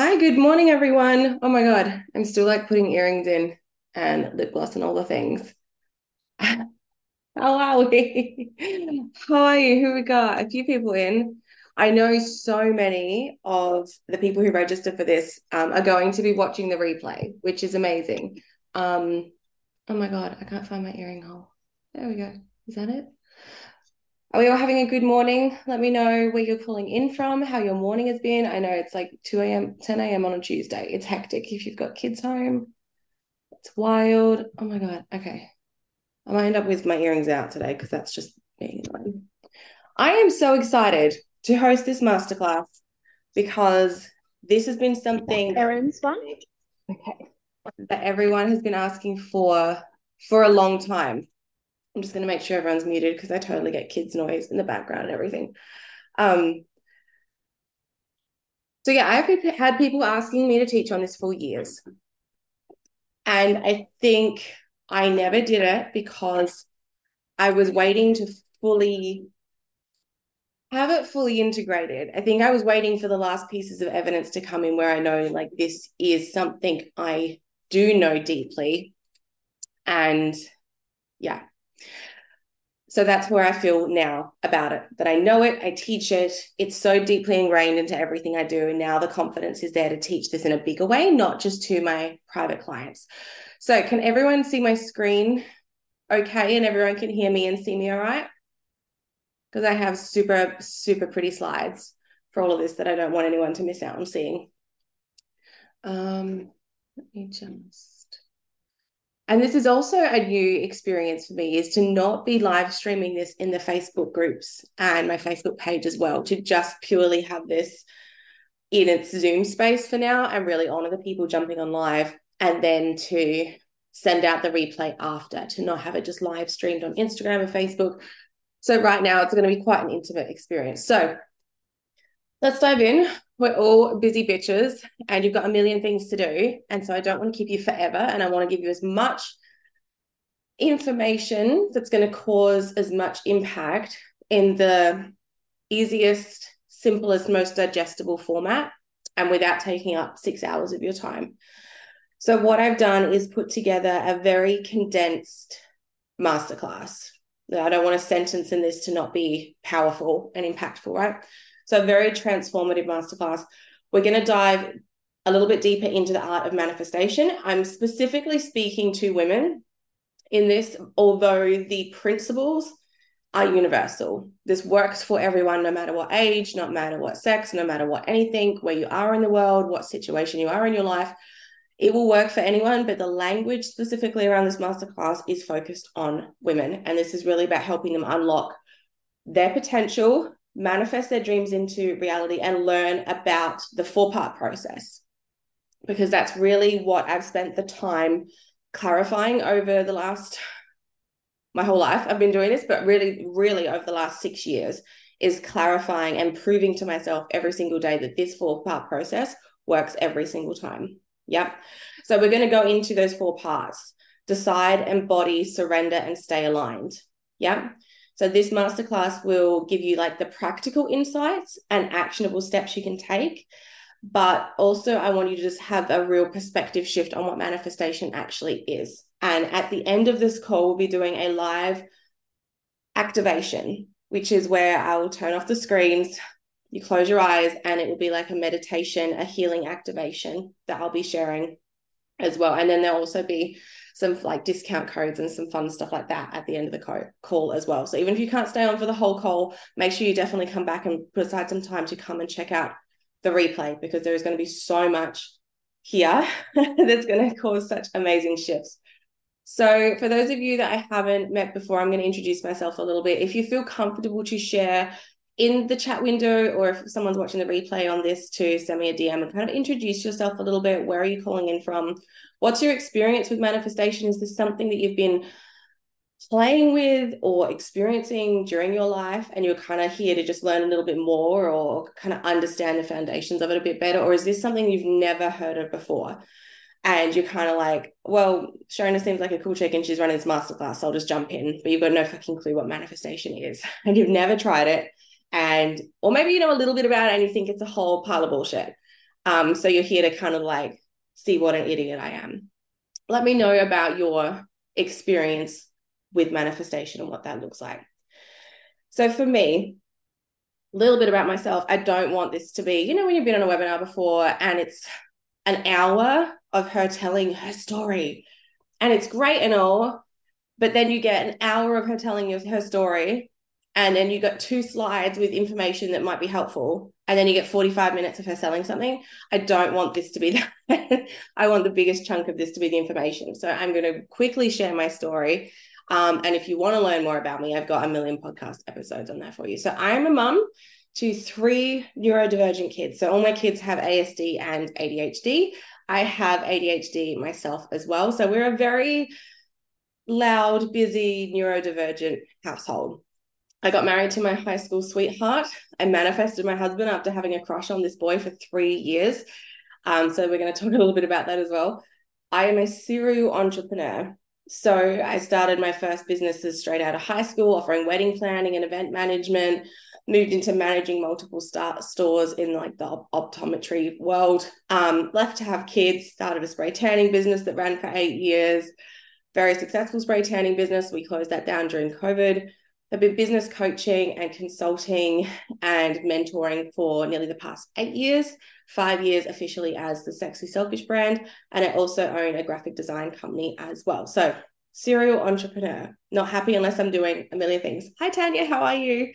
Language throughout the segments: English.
Hi, good morning, everyone. Oh my God, I'm still like putting earrings in and lip gloss and all the things. How are we? How are you? Who we got? A few people in. I know so many of the people who register for this um, are going to be watching the replay, which is amazing. Um, oh my God, I can't find my earring hole. There we go. Is that it? Are we all having a good morning? Let me know where you're calling in from, how your morning has been. I know it's like 2 a.m., 10 a.m. on a Tuesday. It's hectic if you've got kids home. It's wild. Oh my God. Okay. I might end up with my earrings out today because that's just being annoying. I am so excited to host this masterclass because this has been something Erin's one. Okay. That everyone has been asking for for a long time. I'm just going to make sure everyone's muted because I totally get kids' noise in the background and everything. Um, so yeah, I've had people asking me to teach on this for years. And I think I never did it because I was waiting to fully have it fully integrated. I think I was waiting for the last pieces of evidence to come in where I know like this is something I do know deeply. And yeah, so that's where I feel now about it that I know it, I teach it. It's so deeply ingrained into everything I do. And now the confidence is there to teach this in a bigger way, not just to my private clients. So, can everyone see my screen okay? And everyone can hear me and see me all right? Because I have super, super pretty slides for all of this that I don't want anyone to miss out on seeing. Um, let me just and this is also a new experience for me is to not be live streaming this in the facebook groups and my facebook page as well to just purely have this in its zoom space for now and really honor the people jumping on live and then to send out the replay after to not have it just live streamed on instagram or facebook. So right now it's going to be quite an intimate experience. So let's dive in we're all busy bitches and you've got a million things to do. And so I don't want to keep you forever. And I want to give you as much information that's going to cause as much impact in the easiest, simplest, most digestible format and without taking up six hours of your time. So, what I've done is put together a very condensed masterclass. I don't want a sentence in this to not be powerful and impactful, right? So, a very transformative masterclass. We're going to dive a little bit deeper into the art of manifestation. I'm specifically speaking to women in this, although the principles are universal. This works for everyone, no matter what age, no matter what sex, no matter what anything, where you are in the world, what situation you are in your life. It will work for anyone, but the language specifically around this masterclass is focused on women. And this is really about helping them unlock their potential, manifest their dreams into reality and learn about the four part process. Because that's really what I've spent the time clarifying over the last my whole life I've been doing this but really really over the last 6 years is clarifying and proving to myself every single day that this four part process works every single time. Yep. So we're going to go into those four parts. Decide embody surrender and stay aligned. Yep so this masterclass will give you like the practical insights and actionable steps you can take. But also, I want you to just have a real perspective shift on what manifestation actually is. And at the end of this call, we'll be doing a live activation, which is where I will turn off the screens, you close your eyes, and it will be like a meditation, a healing activation that I'll be sharing as well. And then there'll also be some like discount codes and some fun stuff like that at the end of the call as well. So even if you can't stay on for the whole call, make sure you definitely come back and put aside some time to come and check out the replay because there is going to be so much here that's going to cause such amazing shifts. So, for those of you that I haven't met before, I'm going to introduce myself a little bit. If you feel comfortable to share in the chat window, or if someone's watching the replay on this, to send me a DM and kind of introduce yourself a little bit. Where are you calling in from? What's your experience with manifestation? Is this something that you've been playing with or experiencing during your life and you're kind of here to just learn a little bit more or kind of understand the foundations of it a bit better or is this something you've never heard of before and you're kind of like well Sharona seems like a cool chick and she's running this masterclass so I'll just jump in but you've got no fucking clue what manifestation is and you've never tried it and or maybe you know a little bit about it and you think it's a whole pile of bullshit Um, so you're here to kind of like see what an idiot I am. Let me know about your experience with manifestation and what that looks like. So for me, a little bit about myself. I don't want this to be, you know, when you've been on a webinar before and it's an hour of her telling her story and it's great and all, but then you get an hour of her telling you her story and then you got two slides with information that might be helpful and then you get 45 minutes of her selling something. I don't want this to be that i want the biggest chunk of this to be the information. So i'm going to quickly share my story. Um, and if you want to learn more about me i've got a million podcast episodes on that for you. So i am a mum to three neurodivergent kids. So all my kids have asd and adhd i have adhd myself as well. So we're a very loud busy neurodivergent household I got married to my high school sweetheart. I manifested my husband after having a crush on this boy for three years. Um, so we're going to talk a little bit about that as well. I am a serial entrepreneur. So I started my first businesses straight out of high school, offering wedding planning and event management. Moved into managing multiple star- stores in like the op- optometry world. Um, left to have kids. Started a spray tanning business that ran for eight years. Very successful spray tanning business. We closed that down during COVID I've been business coaching and consulting and mentoring for nearly the past eight years, five years officially as the Sexy Selfish brand. And I also own a graphic design company as well. So, serial entrepreneur, not happy unless I'm doing a million things. Hi, Tanya, how are you?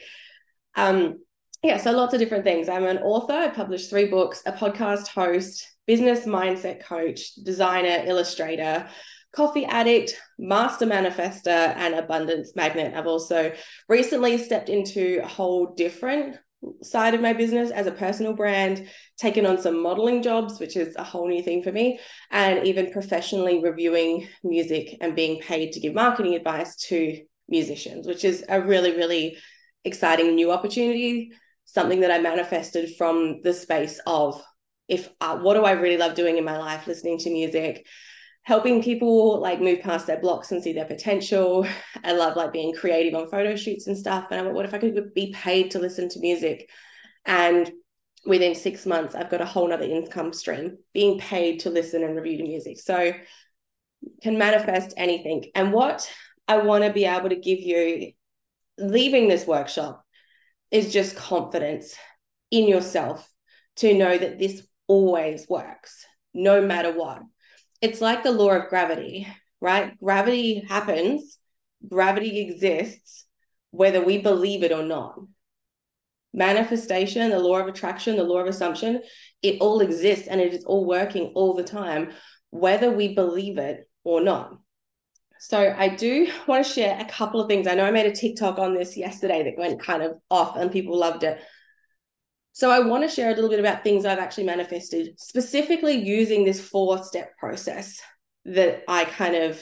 Um, yeah, so lots of different things. I'm an author, I published three books, a podcast host, business mindset coach, designer, illustrator coffee addict, master manifester, and abundance magnet. I've also recently stepped into a whole different side of my business as a personal brand, taken on some modeling jobs, which is a whole new thing for me, and even professionally reviewing music and being paid to give marketing advice to musicians, which is a really, really exciting new opportunity, something that I manifested from the space of if uh, what do I really love doing in my life, listening to music, helping people like move past their blocks and see their potential. I love like being creative on photo shoots and stuff. And I'm like, what if I could be paid to listen to music? And within six months, I've got a whole nother income stream being paid to listen and review the music. So can manifest anything. And what I want to be able to give you leaving this workshop is just confidence in yourself to know that this always works, no matter what it's like the law of gravity, right? Gravity happens, gravity exists, whether we believe it or not. Manifestation, the law of attraction, the law of assumption, it all exists and it is all working all the time, whether we believe it or not. So I do want to share a couple of things. I know I made a TikTok on this yesterday that went kind of off and people loved it. So I want to share a little bit about things I've actually manifested, specifically using this four step process that I kind of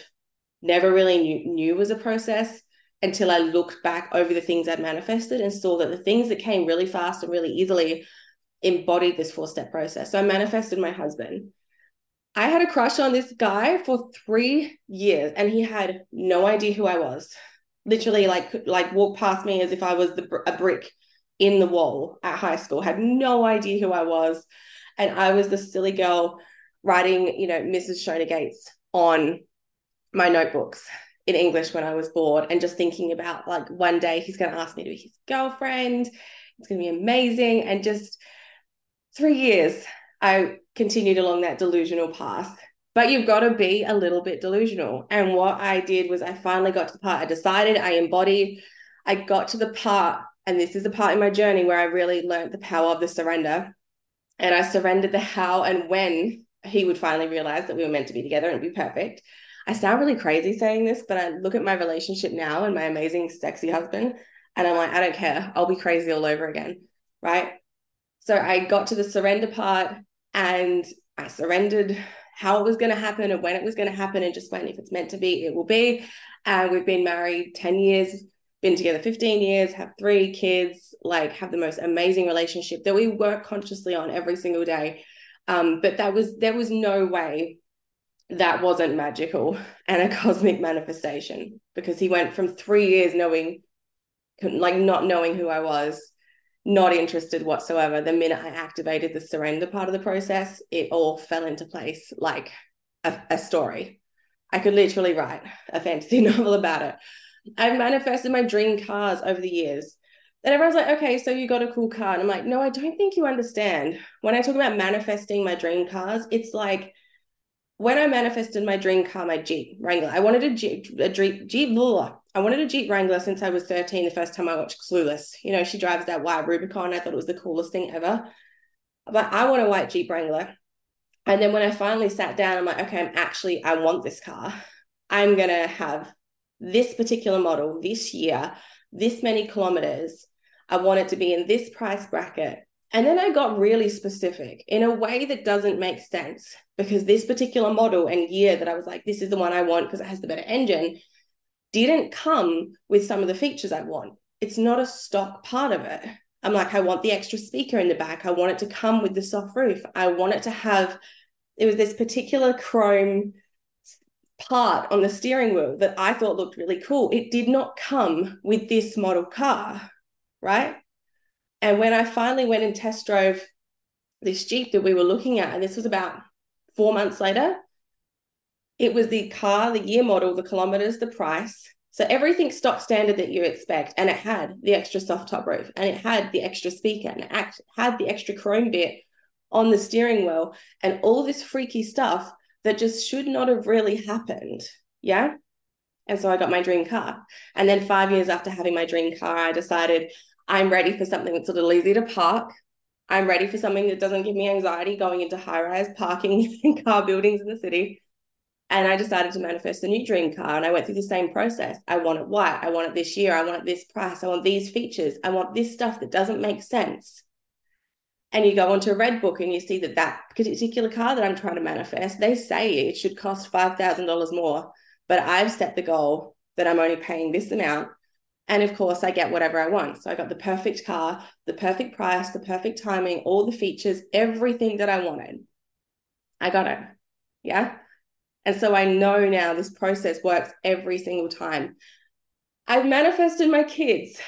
never really knew, knew was a process until I looked back over the things I'd manifested and saw that the things that came really fast and really easily embodied this four step process. So I manifested my husband. I had a crush on this guy for three years and he had no idea who I was. Literally, like, like walked past me as if I was the, a brick in the wall at high school, had no idea who I was. And I was the silly girl writing, you know, Mrs. Shona Gates on my notebooks in English when I was bored and just thinking about like one day he's going to ask me to be his girlfriend. It's going to be amazing. And just three years, I continued along that delusional path. But you've got to be a little bit delusional. And what I did was I finally got to the part I decided, I embodied, I got to the part and this is the part in my journey where I really learned the power of the surrender. And I surrendered the how and when he would finally realize that we were meant to be together and be perfect. I sound really crazy saying this, but I look at my relationship now and my amazing, sexy husband, and I'm like, I don't care. I'll be crazy all over again. Right. So I got to the surrender part and I surrendered how it was going to happen and when it was going to happen and just went, if it's meant to be, it will be. And we've been married 10 years been together 15 years, have three kids, like have the most amazing relationship that we work consciously on every single day. Um, but that was there was no way that wasn't magical and a cosmic manifestation because he went from three years knowing like not knowing who I was not interested whatsoever. The minute I activated the surrender part of the process, it all fell into place like a, a story. I could literally write a fantasy novel about it. I've manifested my dream cars over the years. And everyone's like, okay, so you got a cool car. And I'm like, no, I don't think you understand. When I talk about manifesting my dream cars, it's like when I manifested my dream car, my Jeep Wrangler, I wanted a Jeep, a Jeep, Jeep blah, I wanted a Jeep Wrangler since I was 13, the first time I watched Clueless. You know, she drives that white Rubicon. I thought it was the coolest thing ever. But I want a white Jeep Wrangler. And then when I finally sat down, I'm like, okay, I'm actually, I want this car. I'm going to have this particular model this year, this many kilometers. I want it to be in this price bracket. And then I got really specific in a way that doesn't make sense because this particular model and year that I was like, this is the one I want because it has the better engine, didn't come with some of the features I want. It's not a stock part of it. I'm like, I want the extra speaker in the back. I want it to come with the soft roof. I want it to have, it was this particular chrome part on the steering wheel that I thought looked really cool. It did not come with this model car, right? And when I finally went and test drove this Jeep that we were looking at, and this was about four months later, it was the car, the year model, the kilometers, the price. So everything stock standard that you expect. And it had the extra soft top roof and it had the extra speaker and it had the extra chrome bit on the steering wheel and all this freaky stuff that just should not have really happened. Yeah. And so I got my dream car. And then five years after having my dream car, I decided I'm ready for something that's a little easy to park. I'm ready for something that doesn't give me anxiety going into high rise parking in car buildings in the city. And I decided to manifest a new dream car. And I went through the same process. I want it white. I want it this year. I want it this price. I want these features. I want this stuff that doesn't make sense. And you go onto a Redbook, and you see that that particular car that I'm trying to manifest, they say it should cost $5,000 more. But I've set the goal that I'm only paying this amount. And of course, I get whatever I want. So I got the perfect car, the perfect price, the perfect timing, all the features, everything that I wanted. I got it. Yeah. And so I know now this process works every single time. I've manifested my kids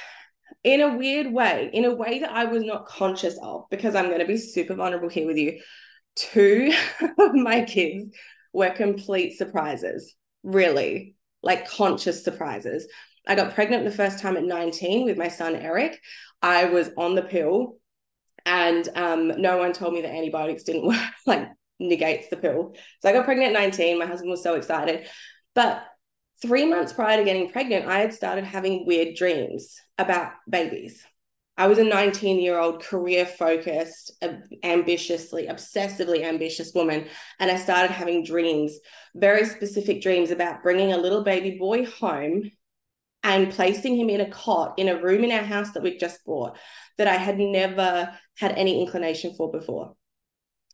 in a weird way, in a way that I was not conscious of, because I'm going to be super vulnerable here with you. Two of my kids were complete surprises, really, like conscious surprises. I got pregnant the first time at 19 with my son Eric. I was on the pill and um, no one told me that antibiotics didn't work. like negates the pill. So I got pregnant at 19. My husband was so excited. But three months prior to getting pregnant, I had started having weird dreams about babies. I was a 19 year old career focused, ambitiously, obsessively ambitious woman. And I started having dreams, very specific dreams about bringing a little baby boy home and placing him in a cot in a room in our house that we'd just bought that I had never had any inclination for before.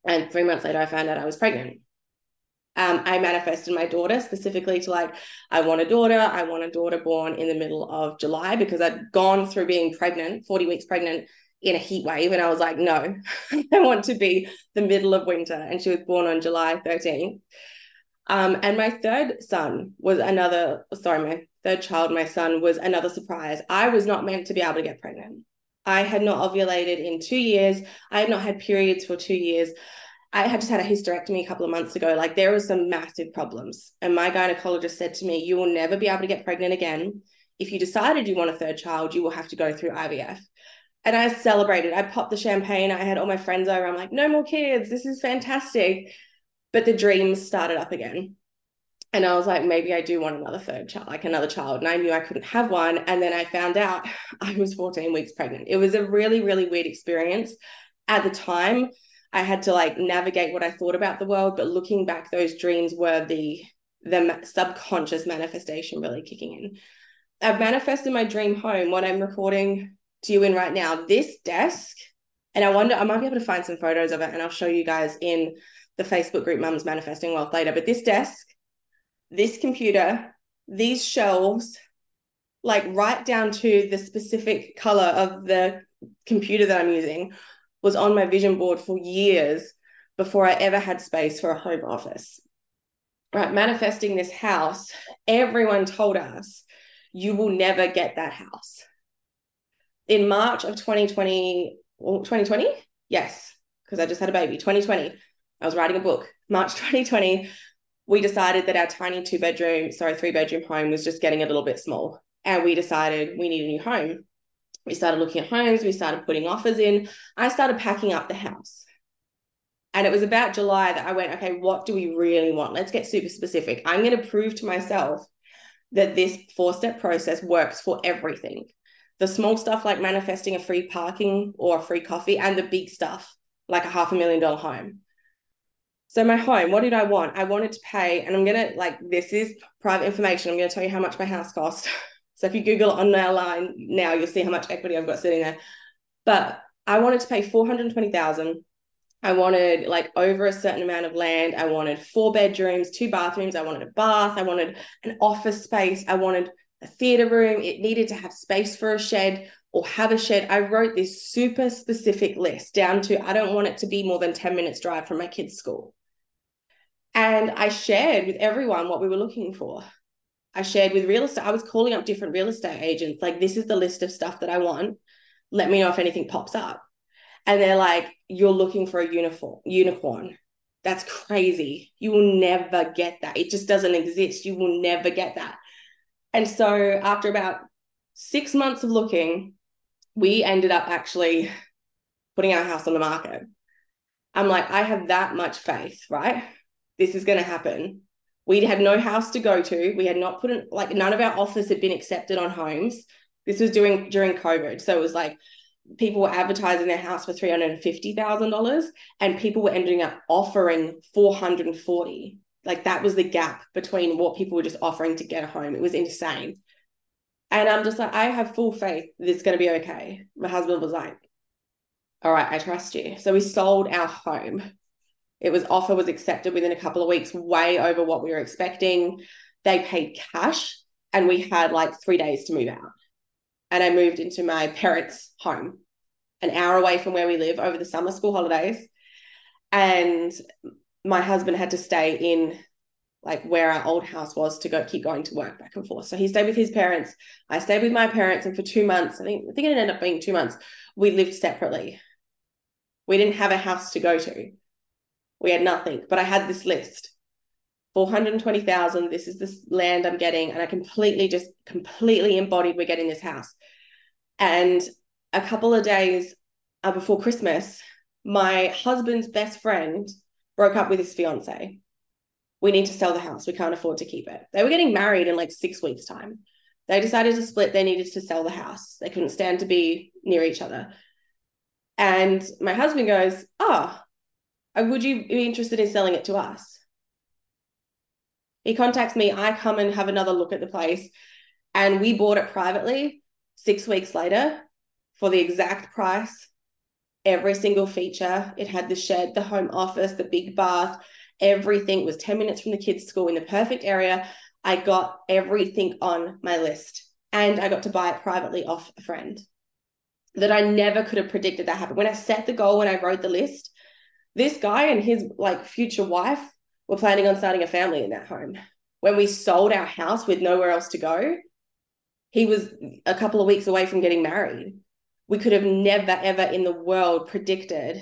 And three months later, I found out I was pregnant. Um, I manifested my daughter specifically to like, I want a daughter. I want a daughter born in the middle of July because I'd gone through being pregnant, 40 weeks pregnant in a heat wave. And I was like, no, I want to be the middle of winter. And she was born on July 13th. Um, and my third son was another, sorry, my third child, my son, was another surprise. I was not meant to be able to get pregnant. I had not ovulated in two years. I had not had periods for two years. I had just had a hysterectomy a couple of months ago. Like there was some massive problems. And my gynecologist said to me, You will never be able to get pregnant again. If you decided you want a third child, you will have to go through IVF. And I celebrated. I popped the champagne. I had all my friends over. I'm like, No more kids. This is fantastic. But the dreams started up again and I was like, maybe I do want another third child, like another child. And I knew I couldn't have one. And then I found out I was 14 weeks pregnant. It was a really, really weird experience. At the time, I had to like navigate what I thought about the world. But looking back, those dreams were the the subconscious manifestation really kicking in. I've manifested my dream home, what I'm recording to you in right now, this desk. And I wonder, I might be able to find some photos of it and I'll show you guys in the Facebook group Mums Manifesting Wealth later. But this desk this computer, these shelves, like right down to the specific color of the computer that I'm using, was on my vision board for years before I ever had space for a home office. Right, manifesting this house, everyone told us you will never get that house. in March of 2020, 2020? Yes, because I just had a baby. 2020. I was writing a book. March 2020, we decided that our tiny two bedroom, sorry, three bedroom home was just getting a little bit small. And we decided we need a new home. We started looking at homes, we started putting offers in. I started packing up the house. And it was about July that I went, okay, what do we really want? Let's get super specific. I'm going to prove to myself that this four step process works for everything the small stuff like manifesting a free parking or a free coffee, and the big stuff like a half a million dollar home. So, my home, what did I want? I wanted to pay, and I'm going to like, this is private information. I'm going to tell you how much my house cost. So, if you Google on our line now, you'll see how much equity I've got sitting there. But I wanted to pay 420,000 I wanted like over a certain amount of land. I wanted four bedrooms, two bathrooms. I wanted a bath. I wanted an office space. I wanted a theater room. It needed to have space for a shed or have a shed. I wrote this super specific list down to I don't want it to be more than 10 minutes drive from my kids' school. And I shared with everyone what we were looking for. I shared with real estate. I was calling up different real estate agents, like, this is the list of stuff that I want. Let me know if anything pops up and they're like, you're looking for a uniform unicorn. That's crazy. You will never get that. It just doesn't exist. You will never get that. And so after about six months of looking, we ended up actually putting our house on the market. I'm like, I have that much faith, right? This is going to happen. We had no house to go to. We had not put in, like, none of our offers had been accepted on homes. This was during during COVID. So it was like people were advertising their house for $350,000 and people were ending up offering 440. Like that was the gap between what people were just offering to get a home. It was insane. And I'm just like, I have full faith this is going to be okay. My husband was like, all right, I trust you. So we sold our home. It was offer was accepted within a couple of weeks, way over what we were expecting. They paid cash and we had like three days to move out and I moved into my parents' home, an hour away from where we live over the summer school holidays. And my husband had to stay in like where our old house was to go keep going to work back and forth. So he stayed with his parents. I stayed with my parents, and for two months, I think I think it ended up being two months. We lived separately. We didn't have a house to go to. We had nothing, but I had this list. 420,000. This is the land I'm getting. And I completely just completely embodied we're getting this house. And a couple of days uh, before Christmas, my husband's best friend broke up with his fiance. We need to sell the house. We can't afford to keep it. They were getting married in like six weeks' time. They decided to split. They needed to sell the house. They couldn't stand to be near each other. And my husband goes, Oh, Uh, would you be interested in selling it to us? He contacts me. I come and have another look at the place. And we bought it privately six weeks later for the exact price. Every single feature. It had the shed, the home office, the big bath, everything it was 10 minutes from the kids' school in the perfect area. I got everything on my list and I got to buy it privately off a friend that I never could have predicted that happened. When I set the goal, when I wrote the list, this guy and his like future wife were planning on starting a family in that home. When we sold our house with nowhere else to go, he was a couple of weeks away from getting married. We could have never, ever in the world predicted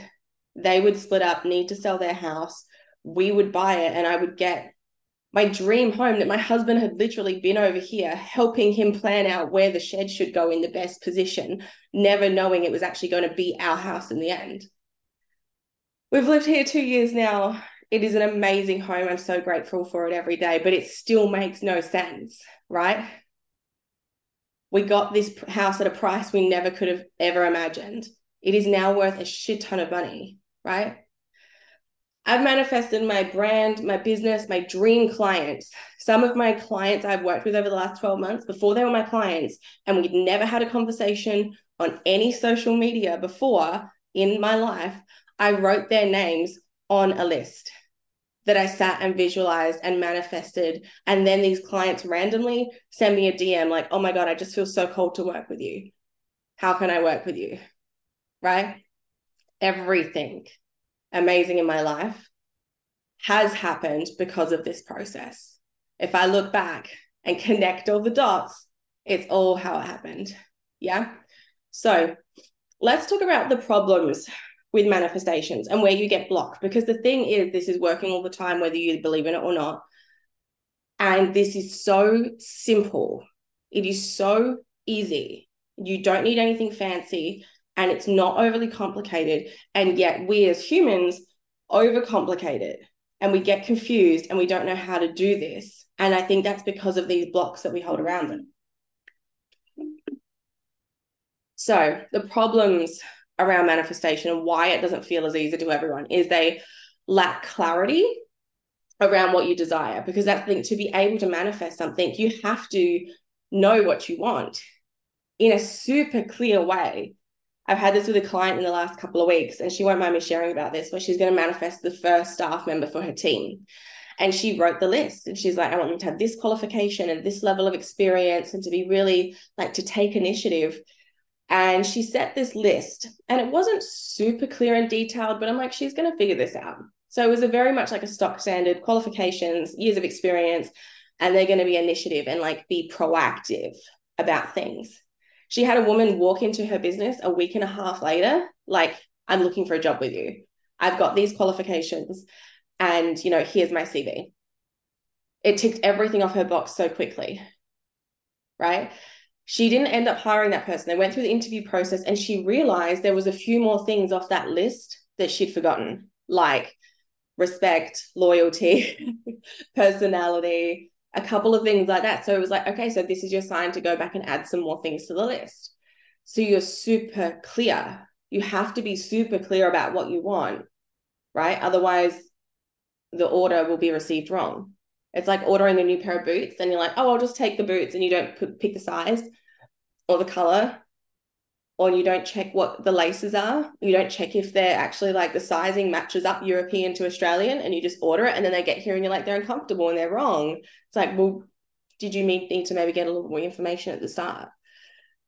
they would split up, need to sell their house. We would buy it, and I would get my dream home that my husband had literally been over here helping him plan out where the shed should go in the best position, never knowing it was actually going to be our house in the end. We've lived here two years now it is an amazing home. I'm so grateful for it every day, but it still makes no sense, right? We got this house at a price we never could have ever imagined. It is now worth a shit ton of money, right? I've manifested my brand, my business, my dream clients. Some of my clients I've worked with over the last 12 months, before they were my clients, and we'd never had a conversation on any social media before in my life, I wrote their names on a list that I sat and visualized and manifested. And then these clients randomly send me a DM like, oh my God, I just feel so cold to work with you. How can I work with you? Right? Everything amazing in my life has happened because of this process. If I look back and connect all the dots, it's all how it happened. Yeah. So let's talk about the problems with manifestations and where you get blocked. Because the thing is, this is working all the time, whether you believe in it or not. And this is so simple. It is so easy. You don't need anything fancy and it's not overly complicated. And yet, we as humans overcomplicate it and we get confused and we don't know how to do this. And I think that's because of these blocks that we hold around them. So, the problems around manifestation and why it doesn't feel as easy to everyone is they lack clarity around what you desire. Because that's the thing to be able to manifest something you have to know what you want in a super clear way. I've had this with a client in the last couple of weeks and she won't mind me sharing about this where she's going to manifest the first staff member for her team. And she wrote the list and she's like i want them to have this qualification and this level of experience and to be really like to take initiative and she set this list, and it wasn't super clear and detailed, but I'm like, she's going to figure this out. So it was a very much like a stock standard qualifications, years of experience, and they're going to be initiative and like be proactive about things. She had a woman walk into her business a week and a half later, like, I'm looking for a job with you. I've got these qualifications, and you know, here's my CV. It ticked everything off her box so quickly, right? She didn't end up hiring that person. They went through the interview process and she realized there was a few more things off that list that she'd forgotten, like respect, loyalty, personality, a couple of things like that. So it was like, okay, so this is your sign to go back and add some more things to the list. So you're super clear. You have to be super clear about what you want, right? Otherwise, the order will be received wrong. It's like ordering a new pair of boots, and you're like, oh, I'll just take the boots, and you don't pick the size or the color or you don't check what the laces are. You don't check if they're actually like the sizing matches up european to australian and you just order it and then they get here and you're like they're uncomfortable and they're wrong. It's like well did you need to maybe get a little more information at the start?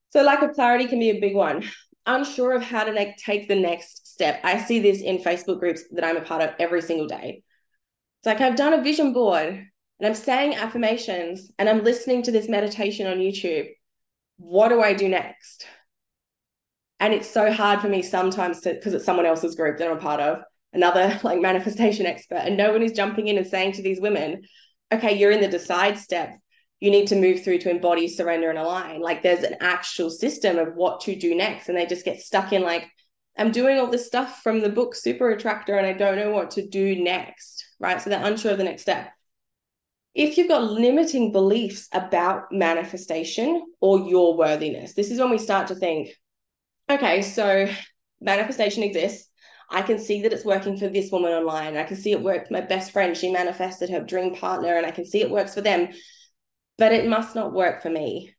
So lack of clarity can be a big one. Unsure of how to like take the next step. I see this in facebook groups that i'm a part of every single day it's like i've done a vision board and i'm saying affirmations and i'm listening to this meditation on youtube what do I do next? And it's so hard for me sometimes because it's someone else's group that I'm a part of, another like manifestation expert, and no one is jumping in and saying to these women, okay, you're in the decide step. You need to move through to embody, surrender, and align. Like there's an actual system of what to do next. And they just get stuck in like, I'm doing all this stuff from the book Super Attractor and I don't know what to do next. Right. So they're unsure of the next step if you've got limiting beliefs about manifestation or your worthiness, this is when we start to think, okay, so manifestation exists. I can see that it's working for this woman online. I can see it work. My best friend, she manifested her dream partner, and I can see it works for them. But it must not work for me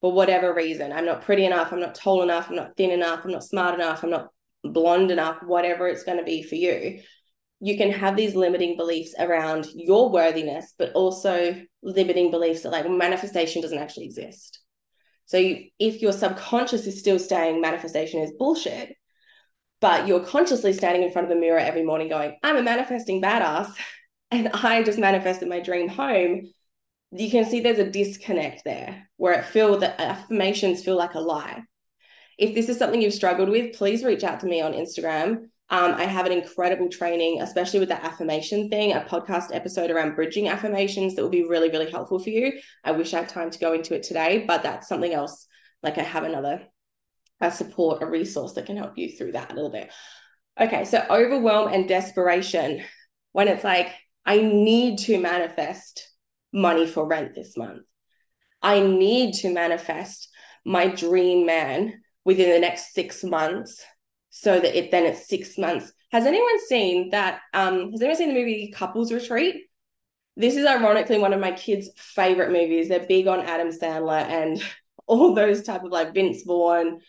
for whatever reason. I'm not pretty enough. I'm not tall enough. I'm not thin enough. I'm not smart enough. I'm not blonde enough, whatever it's going to be for you you can have these limiting beliefs around your worthiness, but also limiting beliefs that like manifestation doesn't actually exist. So you, if your subconscious is still saying manifestation is bullshit, but you're consciously standing in front of the mirror every morning going, I'm a manifesting badass and I just manifested my dream home, you can see there's a disconnect there where it feel the affirmations feel like a lie. If this is something you've struggled with, please reach out to me on Instagram um, I have an incredible training, especially with the affirmation thing, a podcast episode around bridging affirmations that will be really, really helpful for you. I wish I had time to go into it today, but that's something else. Like I have another a support, a resource that can help you through that a little bit. Okay, so overwhelm and desperation. When it's like, I need to manifest money for rent this month. I need to manifest my dream man within the next six months so that it then it's six months. Has anyone seen that? Um, has anyone seen the movie Couples Retreat? This is ironically one of my kids' favorite movies. They're big on Adam Sandler and all those type of like Vince Vaughn,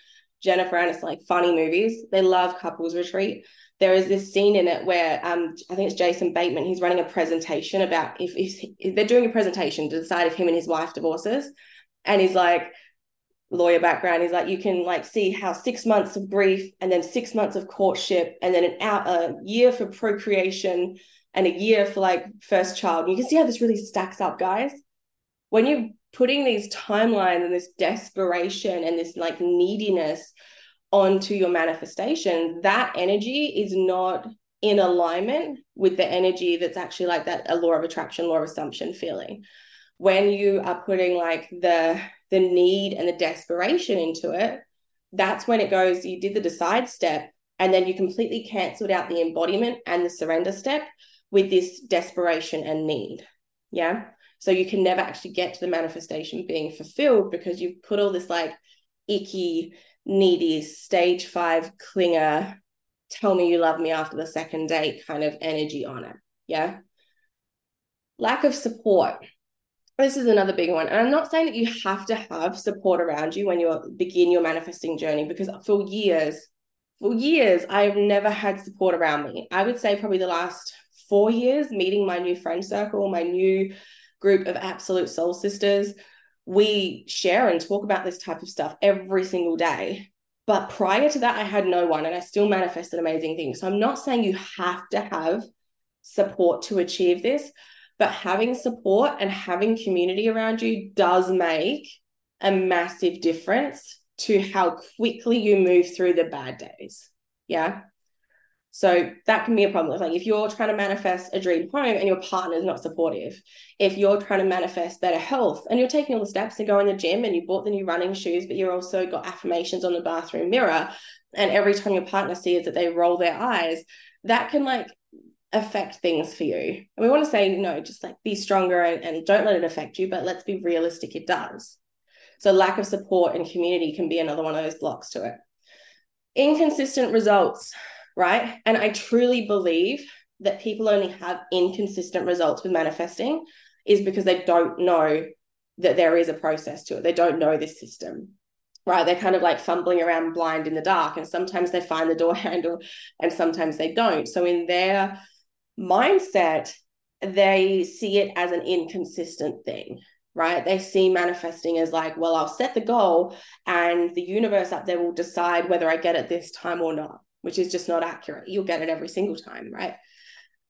Jennifer Aniston, like funny movies. They love Couples Retreat. There is this scene in it where um, I think it's Jason Bateman. He's running a presentation about if, if, if they're doing a presentation to decide if him and his wife divorces, and he's like, lawyer background is like you can like see how six months of grief and then six months of courtship and then an out a year for procreation and a year for like first child you can see how this really stacks up guys when you're putting these timelines and this desperation and this like neediness onto your manifestation, that energy is not in alignment with the energy that's actually like that a law of attraction, law of assumption feeling. When you are putting like the the need and the desperation into it, that's when it goes, you did the decide step, and then you completely cancelled out the embodiment and the surrender step with this desperation and need. Yeah. So you can never actually get to the manifestation being fulfilled because you've put all this like icky, needy, stage five clinger, tell me you love me after the second date kind of energy on it. Yeah. Lack of support. This is another big one. And I'm not saying that you have to have support around you when you begin your manifesting journey, because for years, for years, I've never had support around me. I would say probably the last four years, meeting my new friend circle, my new group of absolute soul sisters. We share and talk about this type of stuff every single day. But prior to that, I had no one and I still manifested amazing things. So I'm not saying you have to have support to achieve this, but having support and having community around you does make a massive difference to how quickly you move through the bad days. Yeah. So that can be a problem. Like if you're trying to manifest a dream home and your partner is not supportive, if you're trying to manifest better health and you're taking all the steps to go in the gym and you bought the new running shoes, but you're also got affirmations on the bathroom mirror, and every time your partner sees that they roll their eyes, that can like affect things for you. And we want to say, no, just like be stronger and, and don't let it affect you, but let's be realistic, it does. So lack of support and community can be another one of those blocks to it. Inconsistent results right? And I truly believe that people only have inconsistent results with manifesting is because they don't know that there is a process to it. They don't know this system, right? They're kind of like fumbling around blind in the dark. And sometimes they find the door handle and sometimes they don't. So in their mindset, they see it as an inconsistent thing, right? They see manifesting as like, well, I'll set the goal and the universe up there will decide whether I get it this time or not which is just not accurate. You'll get it every single time, right?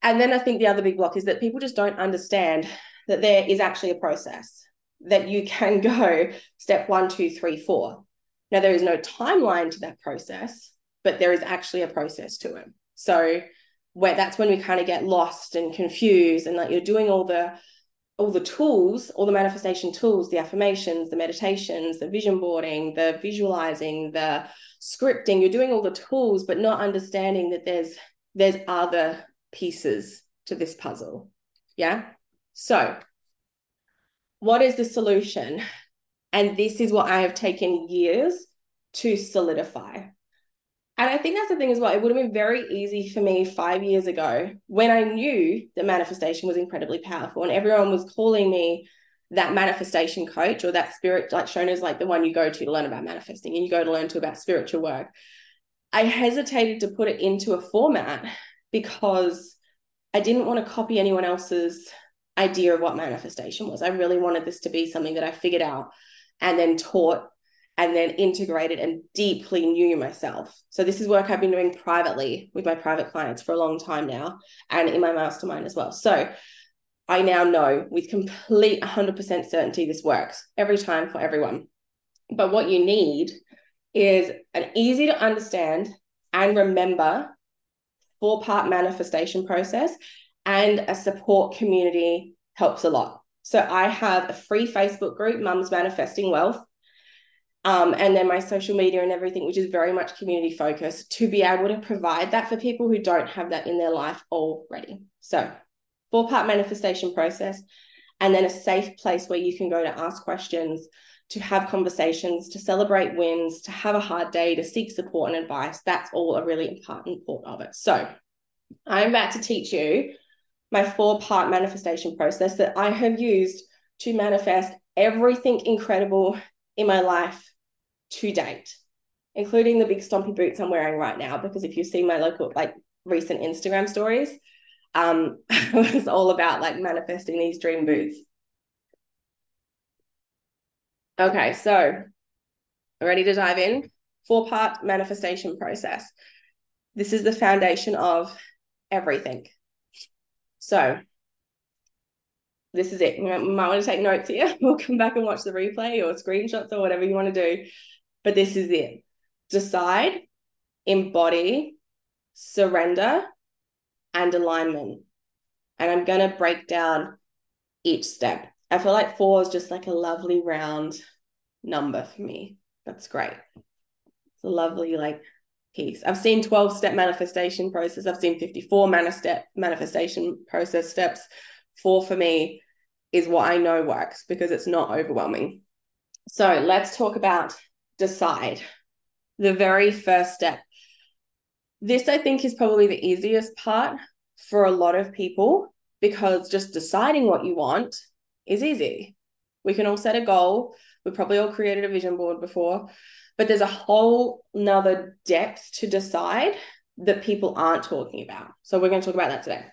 And then I think the other big block is that people just don't understand that there is actually a process that you can go step one, two, three, four. Now, there is no timeline to that process, but there is actually a process to it. So, where that's when we kind of get lost and confused, and like you're doing all the all the tools, all the manifestation tools, the affirmations, the meditations, the vision boarding, the visualizing, the scripting, you're doing all the tools, but not understanding that there's there's other pieces to this puzzle. Yeah. So, what is the solution? And this is what I have taken years to solidify. And I think that's the thing as well. It would have been very easy for me five years ago when I knew that manifestation was incredibly powerful and everyone was calling me that manifestation coach or that spirit, like shown as like the one you go to to learn about manifesting and you go to learn to about spiritual work. I hesitated to put it into a format because I didn't want to copy anyone else's idea of what manifestation was. I really wanted this to be something that I figured out and then taught and then integrated and deeply knew myself. So this is work I've been doing privately with my private clients for a long time now and in my mastermind as well. So I now know with complete 100% certainty this works every time for everyone. But what you need is an easy to understand and remember four part manifestation process and a support community helps a lot. So I have a free Facebook group, Mums Manifesting Wealth um, and then my social media and everything, which is very much community focused, to be able to provide that for people who don't have that in their life already. So, four part manifestation process, and then a safe place where you can go to ask questions, to have conversations, to celebrate wins, to have a hard day, to seek support and advice. That's all a really important part of it. So, I'm about to teach you my four part manifestation process that I have used to manifest everything incredible in my life to date, including the big stompy boots I'm wearing right now. Because if you see my local, like recent Instagram stories, um, it was all about like manifesting these dream boots. Okay, so ready to dive in? Four part manifestation process. This is the foundation of everything. So, this is it. You might want to take notes here. We'll come back and watch the replay or screenshots or whatever you want to do. But this is it. Decide, embody, surrender, and alignment. And I'm going to break down each step. I feel like four is just like a lovely round number for me. That's great. It's a lovely, like, piece. I've seen 12 step manifestation process. I've seen 54 manifest manifestation process steps. Four for me is what I know works because it's not overwhelming. So let's talk about decide. The very first step. This, I think, is probably the easiest part for a lot of people because just deciding what you want is easy. We can all set a goal. We probably all created a vision board before, but there's a whole nother depth to decide that people aren't talking about. So we're going to talk about that today.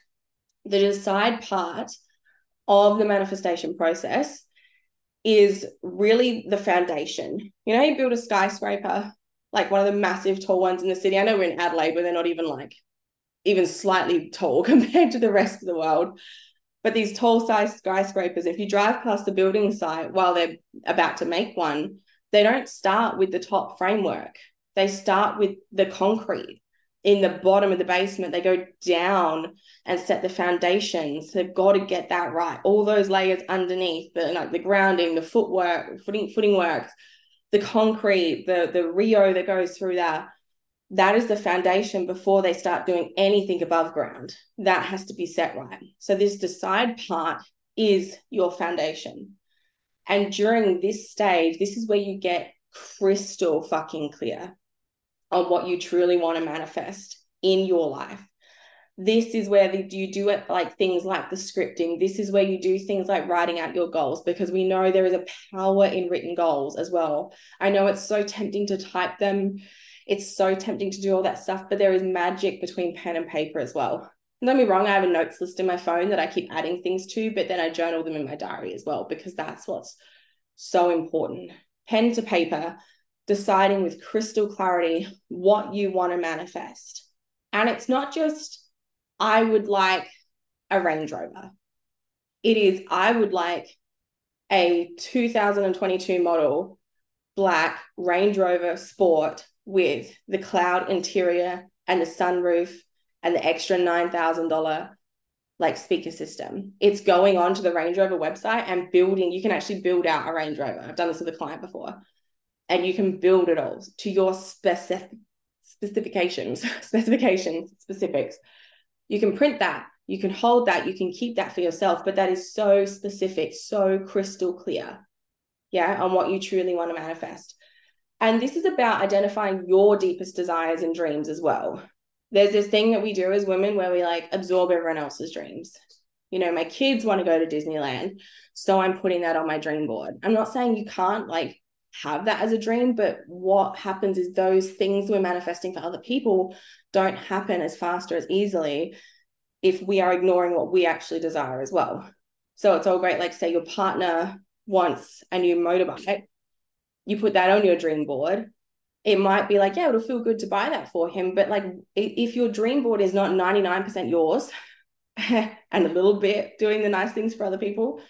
The decide part of the manifestation process is really the foundation. You know, you build a skyscraper, like one of the massive tall ones in the city. I know we're in Adelaide where they're not even like even slightly tall compared to the rest of the world. But these tall size skyscrapers, if you drive past the building site while they're about to make one, they don't start with the top framework. They start with the concrete in the bottom of the basement. They go down and set the foundations. They've got to get that right. All those layers underneath, the like the grounding, the footwork, footing, footing works, the concrete, the the reo that goes through that. That is the foundation before they start doing anything above ground. That has to be set right. So this decide part is your foundation. And during this stage, this is where you get crystal fucking clear on what you truly want to manifest in your life. This is where the, you do it like things like the scripting. This is where you do things like writing out your goals because we know there is a power in written goals as well. I know it's so tempting to type them, it's so tempting to do all that stuff, but there is magic between pen and paper as well. Don't me wrong, I have a notes list in my phone that I keep adding things to, but then I journal them in my diary as well because that's what's so important. Pen to paper, deciding with crystal clarity what you want to manifest. And it's not just, I would like a Range Rover. It is, I would like a 2022 model black Range Rover Sport with the cloud interior and the sunroof and the extra $9,000 like speaker system. It's going on to the Range Rover website and building, you can actually build out a Range Rover. I've done this with a client before. And you can build it all to your specific specifications, specifications, specifics. You can print that, you can hold that, you can keep that for yourself, but that is so specific, so crystal clear. Yeah, on what you truly want to manifest. And this is about identifying your deepest desires and dreams as well there's this thing that we do as women where we like absorb everyone else's dreams. You know, my kids want to go to Disneyland, so I'm putting that on my dream board. I'm not saying you can't like have that as a dream, but what happens is those things we're manifesting for other people don't happen as fast or as easily if we are ignoring what we actually desire as well. So it's all great, like say your partner wants a new motorbike, you put that on your dream board, it might be like, yeah, it'll feel good to buy that for him. But like, if your dream board is not 99% yours and a little bit doing the nice things for other people,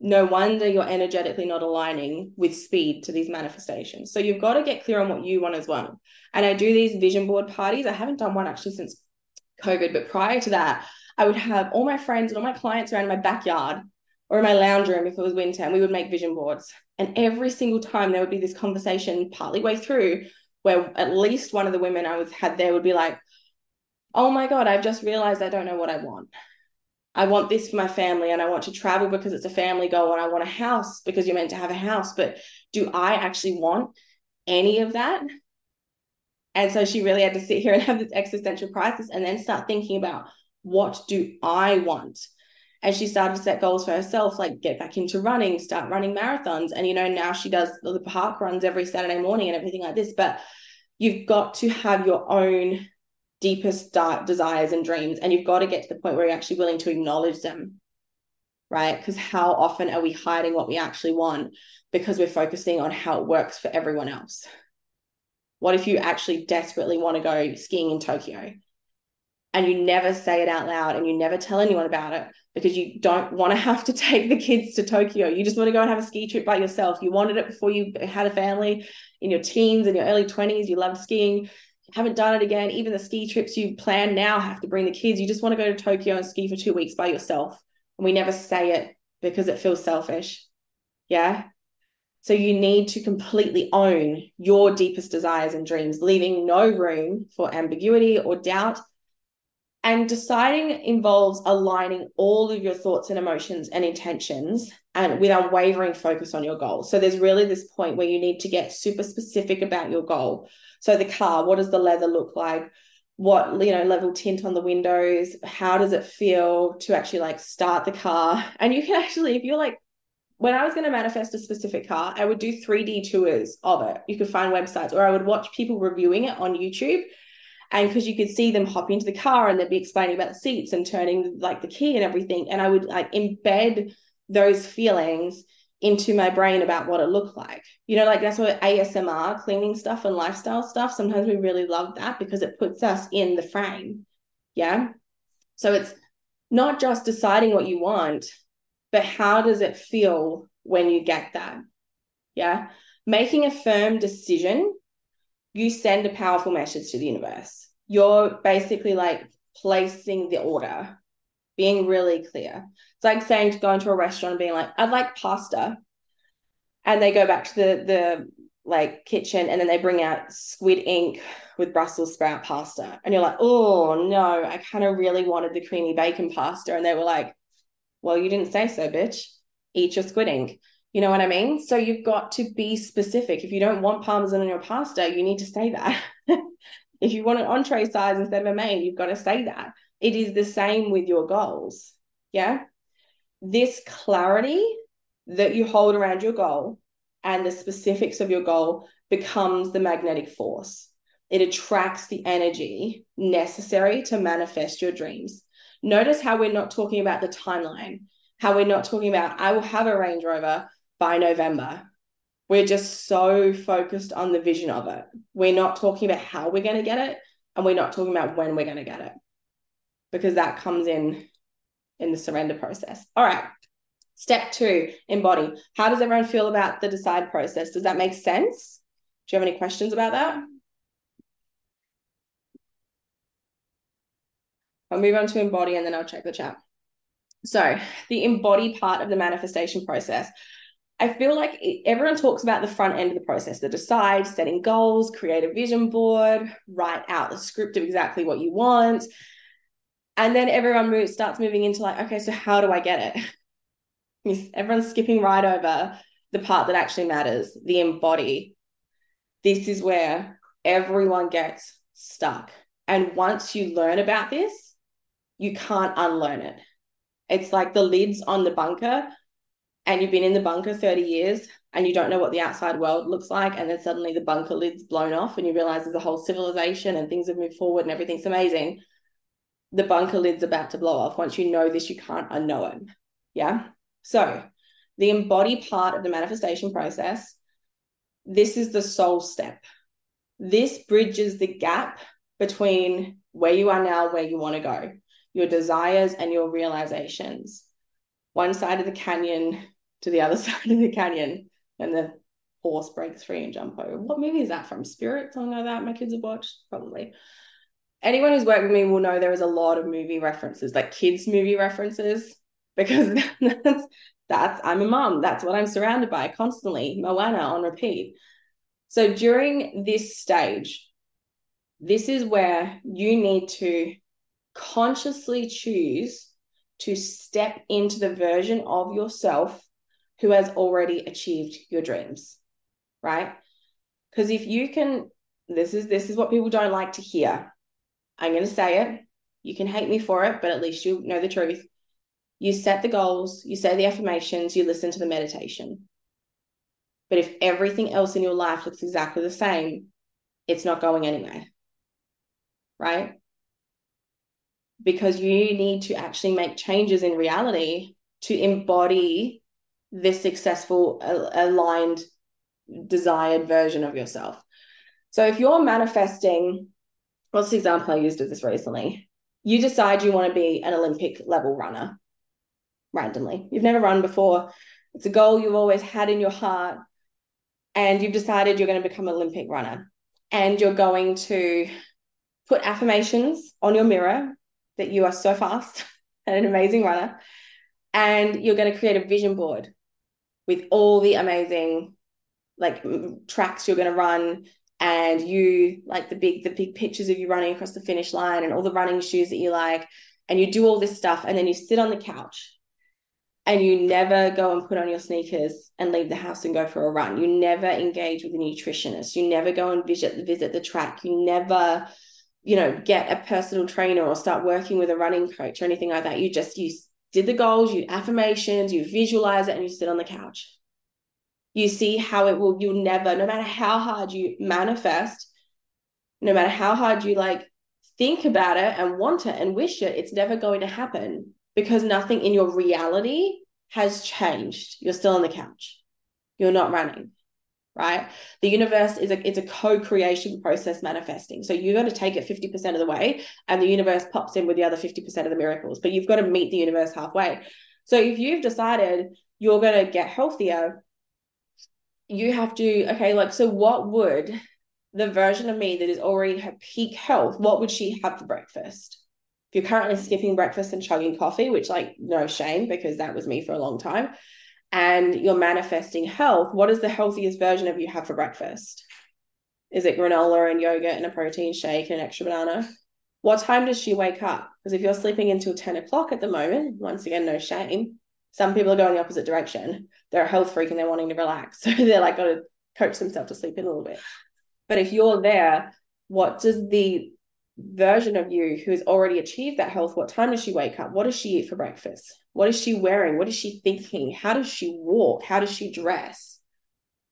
no wonder you're energetically not aligning with speed to these manifestations. So you've got to get clear on what you want as well. And I do these vision board parties. I haven't done one actually since COVID, but prior to that, I would have all my friends and all my clients around my backyard or in my lounge room if it was winter, and we would make vision boards. And every single time there would be this conversation partly way through where at least one of the women I was had there would be like, oh my God, I've just realized I don't know what I want. I want this for my family and I want to travel because it's a family goal and I want a house because you're meant to have a house. But do I actually want any of that? And so she really had to sit here and have this existential crisis and then start thinking about what do I want? and she started to set goals for herself like get back into running start running marathons and you know now she does the park runs every saturday morning and everything like this but you've got to have your own deepest dark desires and dreams and you've got to get to the point where you're actually willing to acknowledge them right because how often are we hiding what we actually want because we're focusing on how it works for everyone else what if you actually desperately want to go skiing in tokyo and you never say it out loud and you never tell anyone about it because you don't want to have to take the kids to Tokyo. You just want to go and have a ski trip by yourself. You wanted it before you had a family in your teens and your early 20s. You loved skiing. Haven't done it again. Even the ski trips you plan now have to bring the kids. You just want to go to Tokyo and ski for two weeks by yourself. And we never say it because it feels selfish. Yeah. So you need to completely own your deepest desires and dreams, leaving no room for ambiguity or doubt and deciding involves aligning all of your thoughts and emotions and intentions and with unwavering focus on your goal. So there's really this point where you need to get super specific about your goal. So the car, what does the leather look like? What, you know, level tint on the windows? How does it feel to actually like start the car? And you can actually, if you're like, when I was going to manifest a specific car, I would do 3D tours of it. You could find websites or I would watch people reviewing it on YouTube and because you could see them hop into the car and they'd be explaining about the seats and turning like the key and everything and i would like embed those feelings into my brain about what it looked like. You know like that's what asmr cleaning stuff and lifestyle stuff sometimes we really love that because it puts us in the frame. Yeah? So it's not just deciding what you want but how does it feel when you get that? Yeah? Making a firm decision you send a powerful message to the universe. You're basically like placing the order, being really clear. It's like saying to go into a restaurant and being like, I'd like pasta. And they go back to the the like kitchen and then they bring out squid ink with Brussels sprout pasta. And you're like, oh no, I kind of really wanted the creamy bacon pasta. And they were like, Well, you didn't say so, bitch. Eat your squid ink. You know what I mean? So you've got to be specific. If you don't want parmesan on your pasta, you need to say that. if you want an entree size instead of a main, you've got to say that. It is the same with your goals. Yeah. This clarity that you hold around your goal and the specifics of your goal becomes the magnetic force. It attracts the energy necessary to manifest your dreams. Notice how we're not talking about the timeline, how we're not talking about, I will have a Range Rover by November. We're just so focused on the vision of it. We're not talking about how we're going to get it and we're not talking about when we're going to get it because that comes in in the surrender process. All right. Step 2, embody. How does everyone feel about the decide process? Does that make sense? Do you have any questions about that? I'll move on to embody and then I'll check the chat. So, the embody part of the manifestation process. I feel like everyone talks about the front end of the process, the decide, setting goals, create a vision board, write out the script of exactly what you want. And then everyone moves, starts moving into like, okay, so how do I get it? Everyone's skipping right over the part that actually matters, the embody. This is where everyone gets stuck. And once you learn about this, you can't unlearn it. It's like the lids on the bunker and you've been in the bunker 30 years and you don't know what the outside world looks like and then suddenly the bunker lid's blown off and you realize there's a whole civilization and things have moved forward and everything's amazing the bunker lid's about to blow off once you know this you can't unknow it yeah so the embody part of the manifestation process this is the soul step this bridges the gap between where you are now where you want to go your desires and your realizations one side of the canyon to the other side of the canyon and the horse breaks free and jump over. What movie is that from? Spirit, something like that. My kids have watched, probably. Anyone who's worked with me will know there is a lot of movie references, like kids' movie references, because that's that's I'm a mom. That's what I'm surrounded by constantly. Moana on repeat. So during this stage, this is where you need to consciously choose to step into the version of yourself who has already achieved your dreams right because if you can this is this is what people don't like to hear i'm going to say it. You can hate me for it but at least you know the truth. You set the goals you say the affirmations you listen to the meditation. But if everything else in your life looks exactly the same it's not going anywhere right? Because you need to actually make changes in reality to embody this successful aligned desired version of yourself. So if you're manifesting what's the example i used of this recently you decide you want to be an Olympic level runner randomly. You've never run before. It's a goal you've always had in your heart. And you've decided you're going to become an Olympic runner. And you're going to put affirmations on your mirror that you are so fast and an amazing runner. And you're going to create a vision board with all the amazing like tracks you're going to run and you like the big the big pictures of you running across the finish line and all the running shoes that you like and you do all this stuff and then you sit on the couch and you never go and put on your sneakers and leave the house and go for a run. You never engage with a nutritionist. You never go and visit visit the track. You never you know get a personal trainer or start working with a running coach or anything like that. You just you did the goals you affirmations you visualize it and you sit on the couch you see how it will you'll never no matter how hard you manifest no matter how hard you like think about it and want it and wish it it's never going to happen because nothing in your reality has changed. You're still on the couch. You're not running right? The universe is a it's a co-creation process manifesting. So you've got to take it 50% of the way and the universe pops in with the other 50% of the miracles but you've got to meet the universe halfway. So if you've decided you're going to get healthier you have to okay like so what would the version of me that is already her peak health what would she have for breakfast? If you're currently skipping breakfast and chugging coffee which like no shame because that was me for a long time and you're manifesting health what is the healthiest version of you have for breakfast? Is it granola and yogurt and a protein shake and an extra banana? What time does she wake up? Because if you're sleeping until 10 o'clock at the moment once again no shame some people are going the opposite direction. They're a health freak and they're wanting to relax. So they're like got to coach themselves to sleep in a little bit. But if you're there, what does the version of you who has already achieved that health, what time does she wake up? What does she eat for breakfast? What is she wearing? What is she thinking? How does she walk? How does she dress?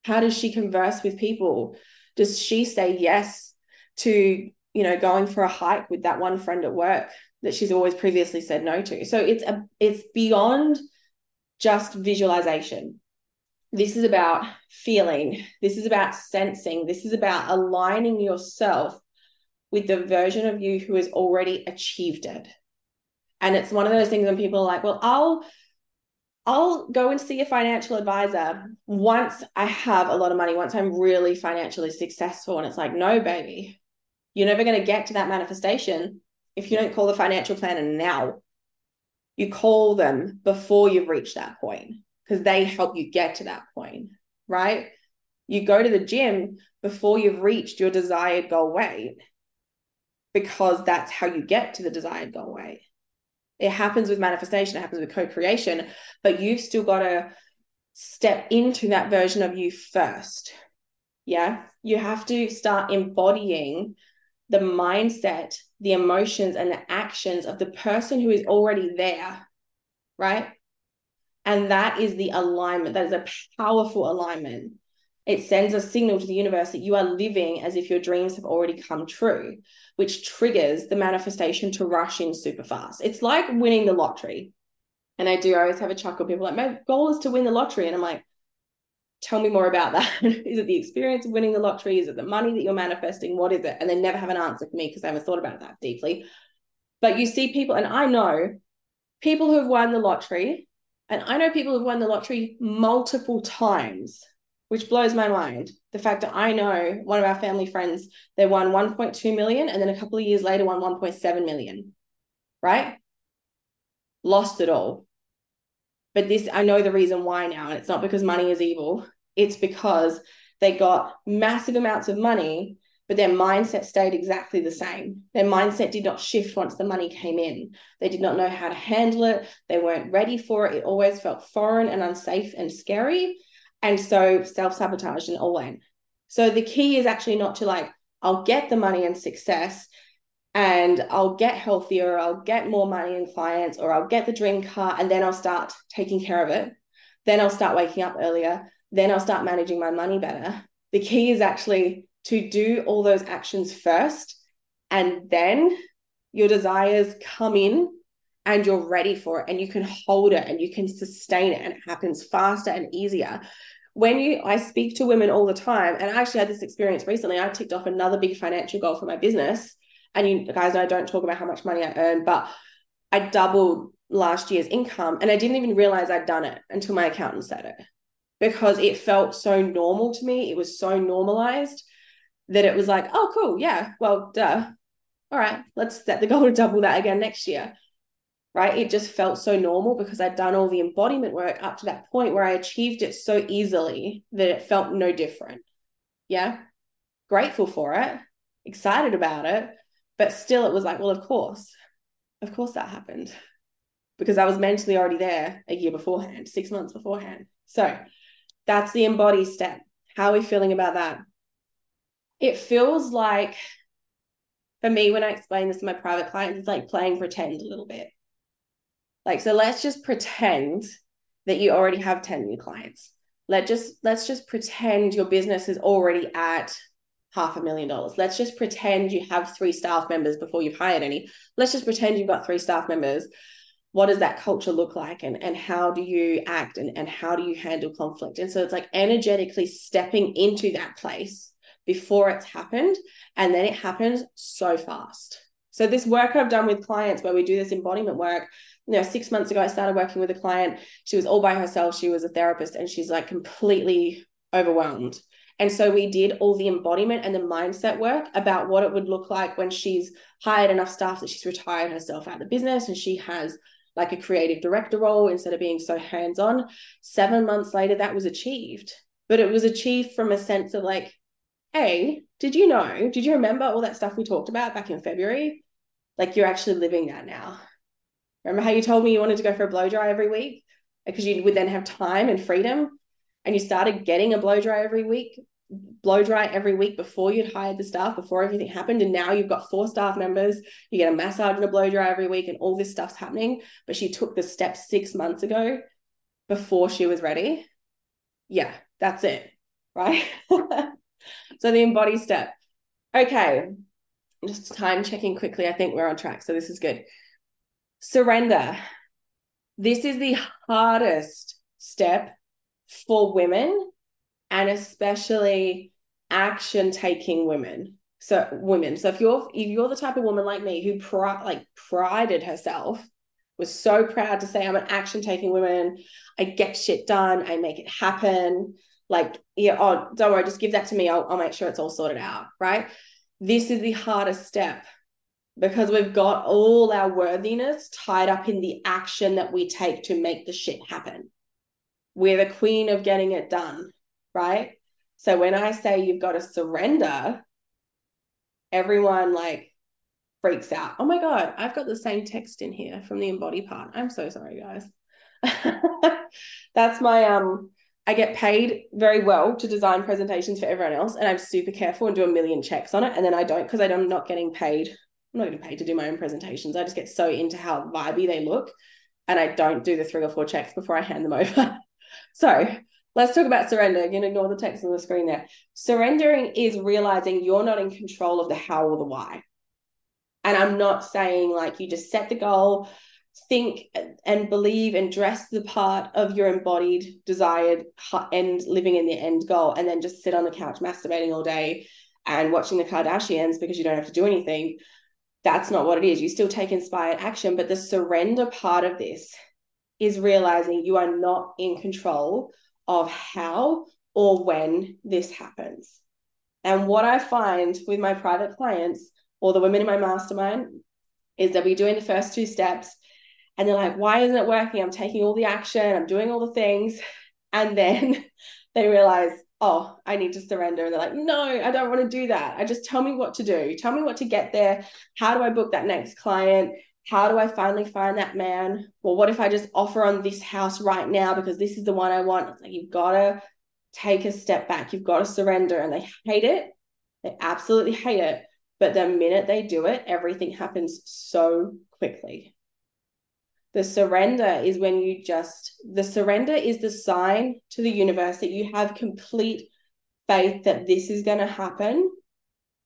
How does she converse with people? Does she say yes to, you know, going for a hike with that one friend at work that she's always previously said no to? So it's a it's beyond just visualization. This is about feeling. This is about sensing. This is about aligning yourself with the version of you who has already achieved it. And it's one of those things when people are like, well, I'll I'll go and see a financial advisor once I have a lot of money, once I'm really financially successful. And it's like, no, baby, you're never going to get to that manifestation if you don't call the financial planner now you call them before you've reached that point because they help you get to that point, right? You go to the gym before you've reached your desired goal weight because that's how you get to the desired goal weight. It happens with manifestation, it happens with co creation, but you've still got to step into that version of you first. Yeah. You have to start embodying the mindset, the emotions, and the actions of the person who is already there, right? And that is the alignment. That is a powerful alignment. It sends a signal to the universe that you are living as if your dreams have already come true, which triggers the manifestation to rush in super fast. It's like winning the lottery. And I do always have a chuckle. People like, my goal is to win the lottery. And I'm like, tell me more about that. is it the experience of winning the lottery? Is it the money that you're manifesting? What is it? And they never have an answer for me because I haven't thought about that deeply. But you see people, and I know people who have won the lottery, and I know people who've won the lottery multiple times, which blows my mind. The fact that I know one of our family friends, they won 1.2 million, and then a couple of years later won 1.7 million, right? Lost it all. But this, I know the reason why now. And it's not because money is evil, it's because they got massive amounts of money, but their mindset stayed exactly the same. Their mindset did not shift once the money came in. They did not know how to handle it. They weren't ready for it. It always felt foreign and unsafe and scary. And so self sabotaged and all in. So the key is actually not to like, I'll get the money and success and I'll get healthier, I'll get more money and clients, or I'll get the dream car and then I'll start taking care of it. Then I'll start waking up earlier. Then I'll start managing my money better. The key is actually to do all those actions first, and then your desires come in and you're ready for it and you can hold it and you can sustain it and it happens faster and easier when you i speak to women all the time and i actually had this experience recently i ticked off another big financial goal for my business and you guys know I don't talk about how much money I earn, but I doubled last year's income and I didn't even realize I'd done it until my accountant said it because it felt so normal to me. It was so normalized that it was like, oh, cool. Yeah. Well, duh. All right. Let's set the goal to double that again next year. Right. It just felt so normal because I'd done all the embodiment work up to that point where I achieved it so easily that it felt no different. Yeah. Grateful for it, excited about it. But still, it was like, well, of course, of course that happened because I was mentally already there a year beforehand, six months beforehand. So that's the embody step. How are we feeling about that? It feels like, for me, when I explain this to my private clients, it's like playing pretend a little bit. Like, so let's just pretend that you already have 10 new clients. Let just let's just pretend your business is already at half a million dollars. Let's just pretend you have three staff members before you've hired any. Let's just pretend you've got three staff members. What does that culture look like and, and how do you act and, and how do you handle conflict? And so it's like energetically stepping into that place before it's happened and then it happens so fast. So this work i've done with clients where we do this embodiment work you know six months ago i started working with a client. She was all by herself. She was a therapist and she's like completely overwhelmed and so we did all the embodiment and the mindset work about what it would look like when she's hired enough staff that she's retired herself out of the business and she has like a creative director role instead of being so hands on. Seven months later, that was achieved. But it was achieved from a sense of like, hey, did you know? Did you remember all that stuff we talked about back in February? Like you're actually living that now. Remember how you told me you wanted to go for a blow dry every week? Because you would then have time and freedom. And you started getting a blow dry every week blow dry every week before you'd hired the staff, before everything happened. And now you've got four staff members, you get a massage and a blow dry every week, and all this stuff's happening. But she took the step six months ago before she was ready. Yeah, that's it. Right. so the embody step. Okay. Just time checking quickly. I think we're on track. So this is good. Surrender. This is the hardest step for women and especially action taking women. So women. So if you're if you're the type of woman like me who pri- like prided herself was so proud to say i'm an action taking woman. I get shit done. I make it happen. Like yeah oh don't worry. Just give that to me. I'll, I'll make sure it's all sorted out right? This is the hardest step because we've got all our worthiness tied up in the action that we take to make the shit happen we're the queen of getting it done right? So when I say you've got to surrender, everyone like freaks out. Oh my God, I've got the same text in here from the embody part. I'm so sorry, guys. That's my um I get paid very well to design presentations for everyone else, and I'm super careful and do a million checks on it. And then I don't because I'm not getting paid. I'm not getting paid to do my own presentations. I just get so into how vibey they look, and I don't do the three or four checks before I hand them over. so Let's talk about surrender. You can ignore the text on the screen there. Surrendering is realizing you're not in control of the how or the why. And I'm not saying like you just set the goal, think and believe and dress the part of your embodied, desired end, living in the end goal, and then just sit on the couch masturbating all day and watching the Kardashians because you don't have to do anything. That's not what it is. You still take inspired action, but the surrender part of this is realizing you are not in control of how or when this happens. And what I find with my private clients or the women in my mastermind is that we're doing the first two steps and they're like, why isn't it working? I'm taking all the action, I'm doing all the things. And then they realize, oh, I need to surrender. And they're like, no, I don't want to do that. I just tell me what to do. Tell me what to get there. How do I book that next client? How do I finally find that man? Well, what if I just offer on this house right now because this is the one I want? It's like you've got to take a step back. You've got to surrender. And they hate it. They absolutely hate it. But the minute they do it, everything happens so quickly. The surrender is when you just, the surrender is the sign to the universe that you have complete faith that this is going to happen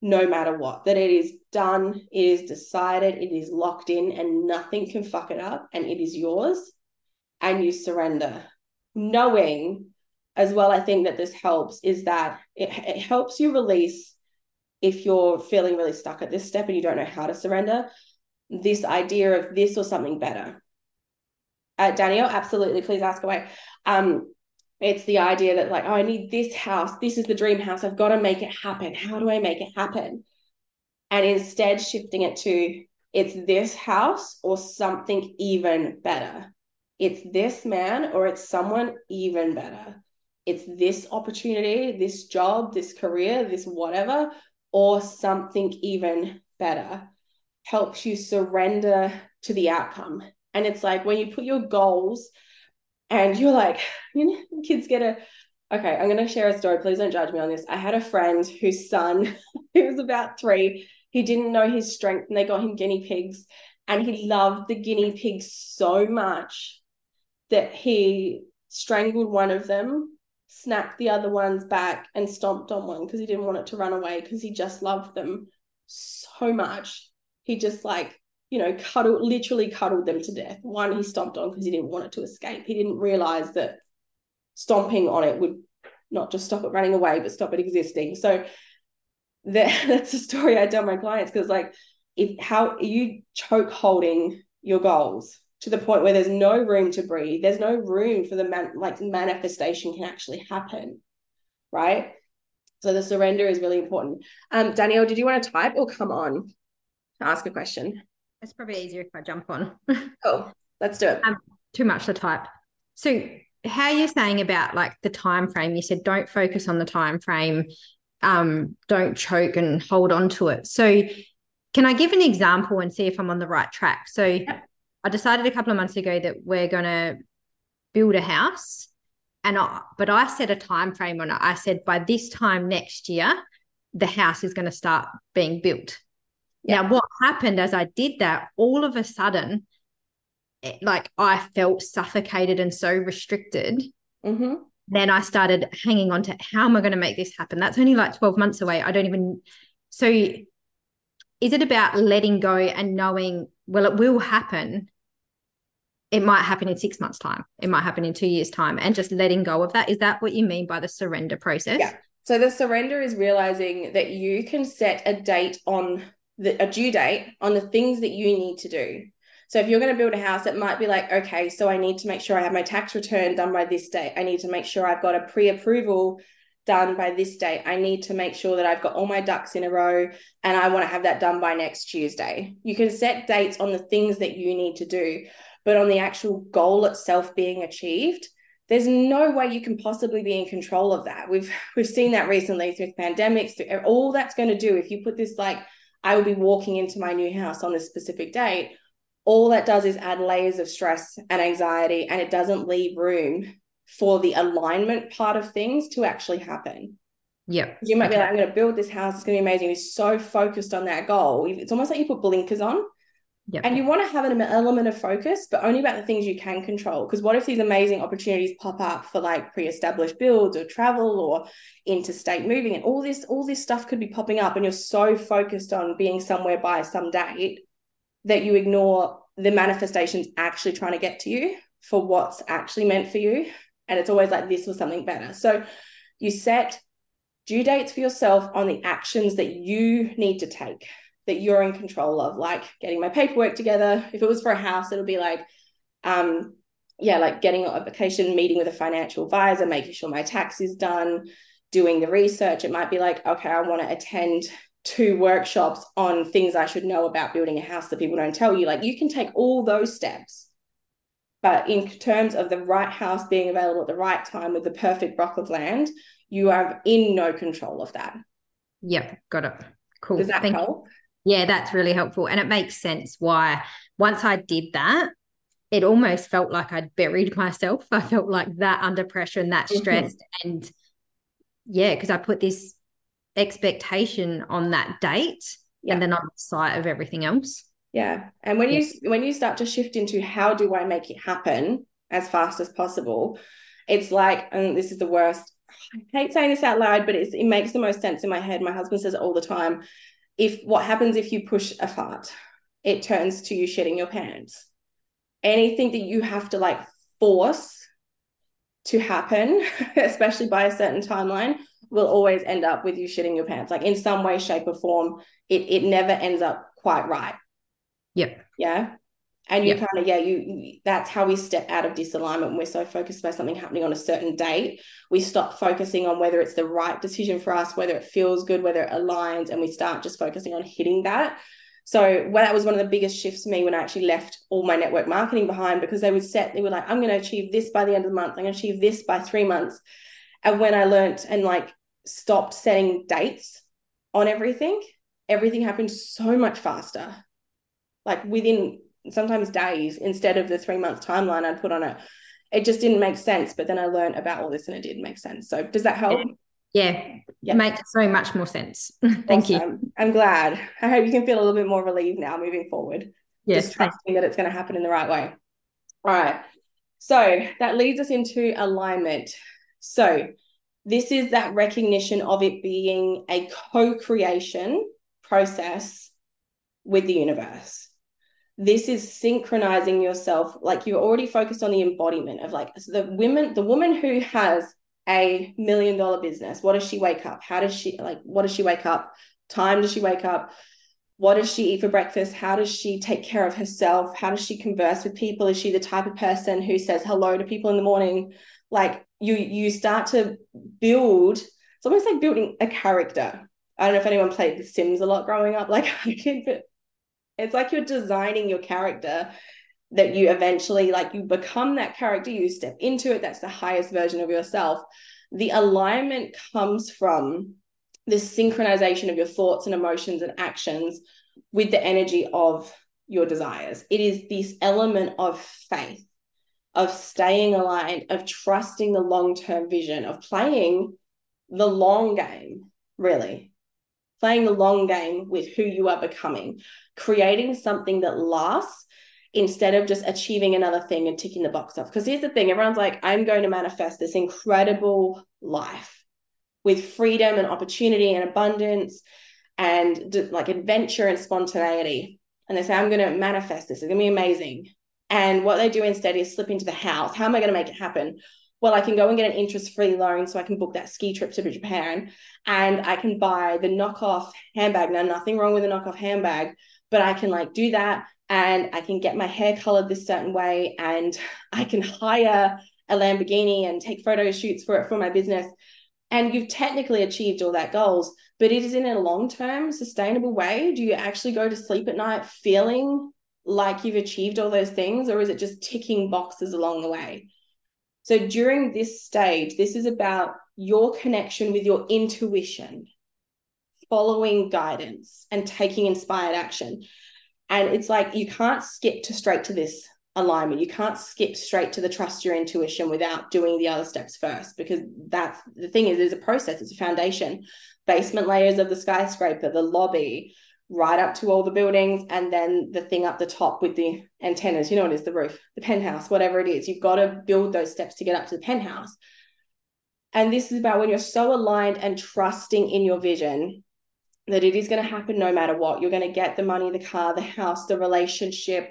no matter what, that it is done, it is decided, it is locked in, and nothing can fuck it up, and it is yours, and you surrender. Knowing as well, I think that this helps is that it, it helps you release if you're feeling really stuck at this step and you don't know how to surrender, this idea of this or something better. Uh, Danielle, absolutely, please ask away. Um, it's the idea that like, oh, I need this house. This is the dream house. I've got to make it happen. How do I make it happen? And instead shifting it to it's this house or something even better. It's this man or it's someone even better. It's this opportunity, this job, this career, this whatever, or something even better helps you surrender to the outcome. And it's like when you put your goals and you're like, you know, kids get a, okay, I'm going to share a story. Please don't judge me on this. I had a friend whose son, he was about three, he didn't know his strength and they got him guinea pigs. And he loved the guinea pigs so much that he strangled one of them snapped the other ones back and stomped on one because he didn't want it to run away because he just loved them so much. He just like, you know, cuddled, literally cuddled them to death. One he stomped on because he didn't want it to escape. He didn't realize that stomping on it would not just stop it running away, but stop it existing. So that, that's a story I tell my clients because like if how you choke holding your goals to the point where there's no room to breathe there's no room for the man like manifestation can actually happen right so the surrender is really important um danielle did you want to type or come on ask a question it's probably easier if i jump on. Oh let's do it. Um, too much to type. So how you're saying about like the time frame you said don't focus on the time frame um don't choke and hold on to it. So can i give an example and see if i'm on the right track? So yeah I decided a couple of months ago that we're going to build a house and I, but I set a time frame on it. I said by this time next year the house is going to start being built. Yeah. Now what happened as I did that all of a sudden it, like I felt suffocated and so restricted. Mm-hmm. Then I started hanging on to how am I going to make this happen? That's only like 12 months away. I don't even so is it about letting go and knowing well it will happen it might happen in six months time it might happen in two years time and just letting go of that is that what you mean by the surrender process yeah so the surrender is realizing that you can set a date on the a due date on the things that you need to do so if you're going to build a house it might be like okay so i need to make sure i have my tax return done by this date i need to make sure i've got a pre-approval done by this date. I need to make sure that I've got all my ducks in a row and I want to have that done by next Tuesday. You can set dates on the things that you need to do, but on the actual goal itself being achieved, there's no way you can possibly be in control of that. We've we've seen that recently through pandemics, through all that's going to do if you put this like I will be walking into my new house on this specific date, all that does is add layers of stress and anxiety and it doesn't leave room for the alignment part of things to actually happen. Yeah. You might okay. be like, I'm going to build this house. It's going to be amazing. You're so focused on that goal. It's almost like you put blinkers on. Yep. And you want to have an element of focus, but only about the things you can control. Because what if these amazing opportunities pop up for like pre-established builds or travel or interstate moving and all this, all this stuff could be popping up, and you're so focused on being somewhere by some date that you ignore the manifestations actually trying to get to you for what's actually meant for you and it's always like this or something better. So you set due dates for yourself on the actions that you need to take that you're in control of, like getting my paperwork together. If it was for a house, it'll be like, um, yeah, like getting a vacation, meeting with a financial advisor, making sure my tax is done, doing the research. It might be like, okay, I want to attend two workshops on things I should know about building a house that people don't tell you. Like you can take all those steps but in terms of the right house being available at the right time with the perfect block of land, you are in no control of that. Yep, got it. Cool. Does that Thank help? You. Yeah, that's really helpful. And it makes sense why once I did that, it almost felt like I'd buried myself. I felt like that under pressure and that mm-hmm. stressed. Mm-hmm. And yeah, because I put this expectation on that date yep. and then on the sight of everything else yeah and when you when you start to shift into how do i make it happen as fast as possible it's like and this is the worst i hate saying this out loud but it makes the most sense in my head my husband says it all the time if what happens if you push a fart it turns to you shitting your pants anything that you have to like force to happen especially by a certain timeline will always end up with you shitting your pants. Like in some way, shape, or form, it it never ends up quite right. Yep. Yeah. And you Yep. kind of, yeah, you that's how we step out of disalignment. We're so focused by something happening on a certain date. We stop focusing on whether it's the right decision for us, whether it feels good, whether it aligns, and we start just focusing on hitting that. So well, that was one of the biggest shifts for me when I actually left all my network marketing behind because they would set, they were like, I'm going to achieve this by the end of the month. I'm going to achieve this by three months. And when I learned and like stopped setting dates on everything, everything happened so much faster. Like within sometimes days instead of the three month timeline I'd put on it. It just didn't make sense. But then I learned about all this and it did make sense. So does that help? Yeah. Yeah. Makes so much more sense. Thank you. I'm glad. I hope you can feel a little bit more relieved now moving forward. Yes. Just trusting that it's going to happen in the right way. All right. So that leads us into alignment. So this is that recognition of it being a co-creation process with the universe. This is synchronizing yourself. Like you're already focused on the embodiment of like so the women, the woman who has a million dollar business. What does she wake up? How does she like what does she wake up? Time does she wake up? What does she eat for breakfast? How does she take care of herself? How does she converse with people? Is she the type of person who says hello to people in the morning? Like you you start to build, it's almost like building a character. I don't know if anyone played The Sims a lot growing up, like I did, but it's like you're designing your character that you eventually like you become that character you step into it that's the highest version of yourself. The alignment comes from this synchronization of your thoughts and emotions and actions with the energy of your desires. It is this element of faith of staying aligned of trusting the long-term vision of playing the long game really playing the long game with who you are becoming creating something that lasts instead of just achieving another thing and ticking the box off. Because here's the thing everyone's like, I'm going to manifest this incredible life with freedom and opportunity and abundance and like adventure and spontaneity. And they say, I'm going to manifest this. It's going to be amazing. And what they do instead is slip into the house. How am I going to make it happen? Well, I can go and get an interest free loan so I can book that ski trip to Japan and I can buy the knockoff handbag. Now, nothing wrong with a knockoff handbag, but I can like do that and I can get my hair colored this certain way and I can hire a Lamborghini and take photo shoots for it for my business. And you've technically achieved all that goals, but it is in a long-term sustainable way. Do you actually go to sleep at night feeling like you've achieved all those things, or is it just ticking boxes along the way? So during this stage, this is about your connection with your intuition, following guidance and taking inspired action. And it's like you can't skip to straight to this alignment. You can't skip straight to the trust your intuition without doing the other steps first, because that's the thing is, there's a process, it's a foundation. Basement layers of the skyscraper, the lobby, right up to all the buildings, and then the thing up the top with the antennas. You know what it is, the roof, the penthouse, whatever it is. You've got to build those steps to get up to the penthouse. And this is about when you're so aligned and trusting in your vision that it is going to happen no matter what. You're going to get the money, the car, the house, the relationship,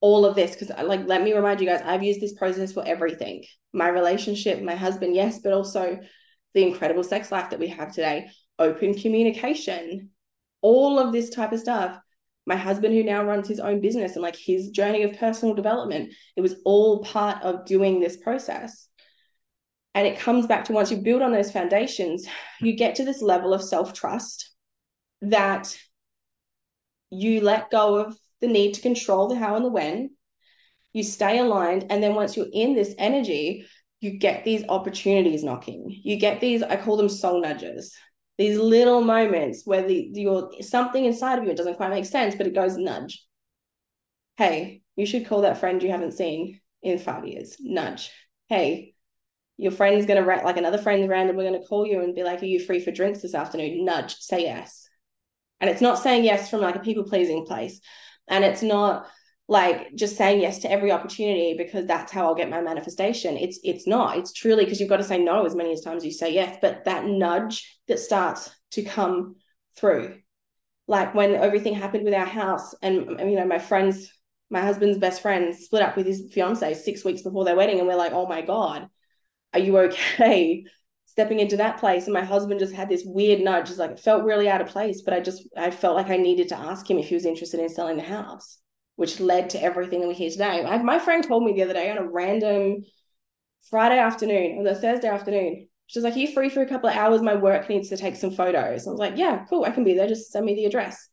all of this. Because, like, let me remind you guys, I've used this process for everything my relationship, my husband, yes, but also the incredible sex life that we have today, open communication, all of this type of stuff. My husband, who now runs his own business and like his journey of personal development, it was all part of doing this process. And it comes back to once you build on those foundations, you get to this level of self trust that you let go of the need to control the how and the when. You stay aligned. And then once you're in this energy, you get these opportunities knocking. You get these, I call them soul nudges, these little moments where the your something inside of you, it doesn't quite make sense, but it goes nudge. Hey, you should call that friend you haven't seen in five years. Nudge. Hey, your friend's gonna like another friend's randomly gonna call you and be like, Are you free for drinks this afternoon? Nudge, say yes. And it's not saying yes from like a people pleasing place. And it's not like just saying yes to every opportunity because that's how I'll get my manifestation. It's it's not. It's truly because you've got to say no as many as times as you say yes. But that nudge that starts to come through. Like when everything happened with our house, and you know, my friends, my husband's best friend split up with his fiance six weeks before their wedding, and we're like, oh my God, are you okay? stepping into that place and my husband just had this weird nudge just like it felt really out of place but i just i felt like i needed to ask him if he was interested in selling the house which led to everything that we hear today I, my friend told me the other day on a random friday afternoon or the thursday afternoon she's like are you free for a couple of hours my work needs to take some photos i was like yeah cool i can be there just send me the address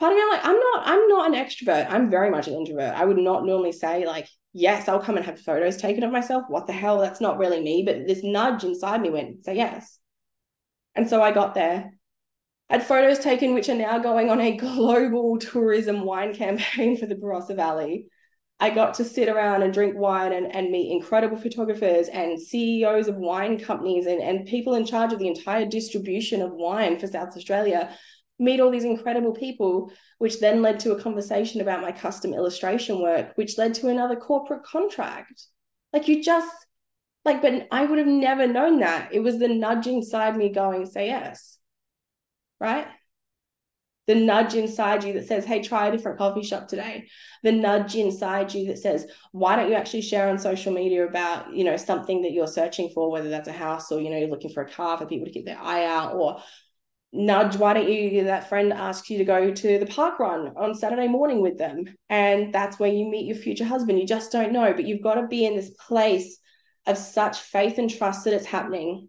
part of me I'm like i'm not i'm not an extrovert i'm very much an introvert i would not normally say like yes, I'll come and have photos taken of myself. What the hell? That's not really me. But this nudge inside me went, say yes. And so I got there. Had photos taken, which are now going on a global tourism wine campaign for the Barossa Valley. I got to sit around and drink wine and, and meet incredible photographers and CEOs of wine companies and, and people in charge of the entire distribution of wine for South Australia meet all these incredible people, which then led to a conversation about my custom illustration work, which led to another corporate contract. Like you just like, but I would have never known that. It was the nudge inside me going, say yes. Right? The nudge inside you that says, hey, try a different coffee shop today. The nudge inside you that says, why don't you actually share on social media about, you know, something that you're searching for, whether that's a house or, you know, you're looking for a car for people to keep their eye out or nudge why don't you that friend asks you to go to the park run on saturday morning with them and that's where you meet your future husband you just don't know but you've got to be in this place of such faith and trust that it's happening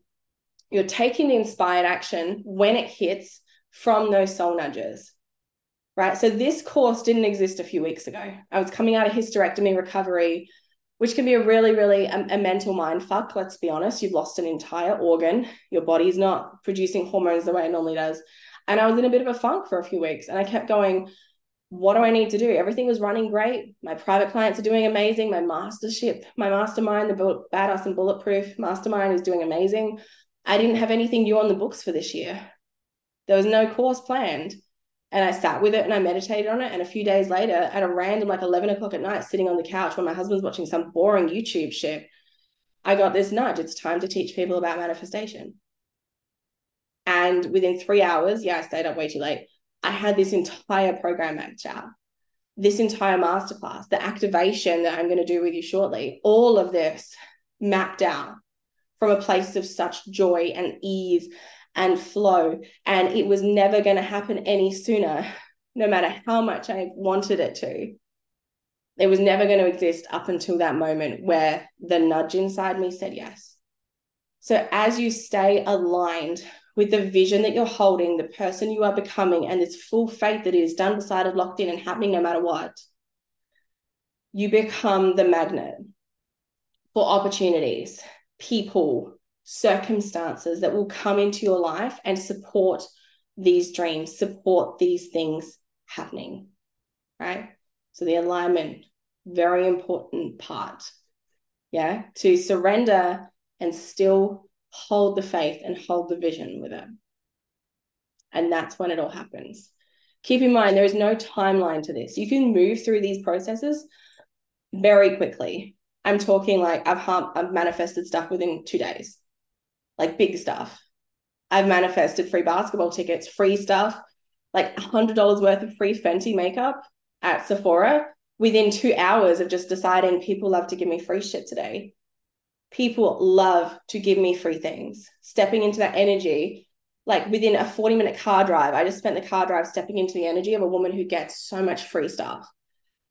you're taking the inspired action when it hits from those soul nudges right so this course didn't exist a few weeks ago i was coming out of hysterectomy recovery which can be a really, really a, a, mental mind fuck. Let's be honest. You've lost an entire organ. Your body's not producing hormones the way it normally does. And I was in a bit of a funk for a few weeks. And I kept going, what do I need to do? Everything was running great. My private clients are doing amazing. My mastership, my mastermind, the Badass and Bulletproof mastermind is doing amazing. I didn't have anything new on the books for this year. There was no course planned. And I sat with it and I meditated on it. And a few days later, at a random like 11 o'clock at night, sitting on the couch while my husband's watching some boring YouTube shit, I got this nudge. It's time to teach people about manifestation. And within three hours, yeah, I stayed up way too late. I had this entire program mapped out, this entire masterclass, the activation that I'm going to do with you shortly, all of this mapped out from a place of such joy and ease and flow. And it was never going to happen any sooner, no matter how much I wanted it to. It was never going to exist up until that moment where the nudge inside me said yes. So, as you stay aligned with the vision that you're holding, the person you are becoming, and this full faith that is done, decided, locked in, and happening no matter what, you become the magnet for opportunities, people, circumstances that will come into your life and support these dreams, support these things happening, right? So the alignment, very important part. Yeah, to surrender and still hold the faith and hold the vision with it. And that's when it all happens. Keep in mind, there is no timeline to this. You can move through these processes very quickly. I'm talking like I've, I've manifested stuff within two days like big stuff. I've manifested free basketball tickets, free stuff, like $100 worth of free Fenty makeup at Sephora within two hours of just deciding people love to give me free shit today. People love to give me free things. Stepping into that energy, like within a 40 minute car drive, I just spent the car drive stepping into the energy of a woman who gets so much free stuff.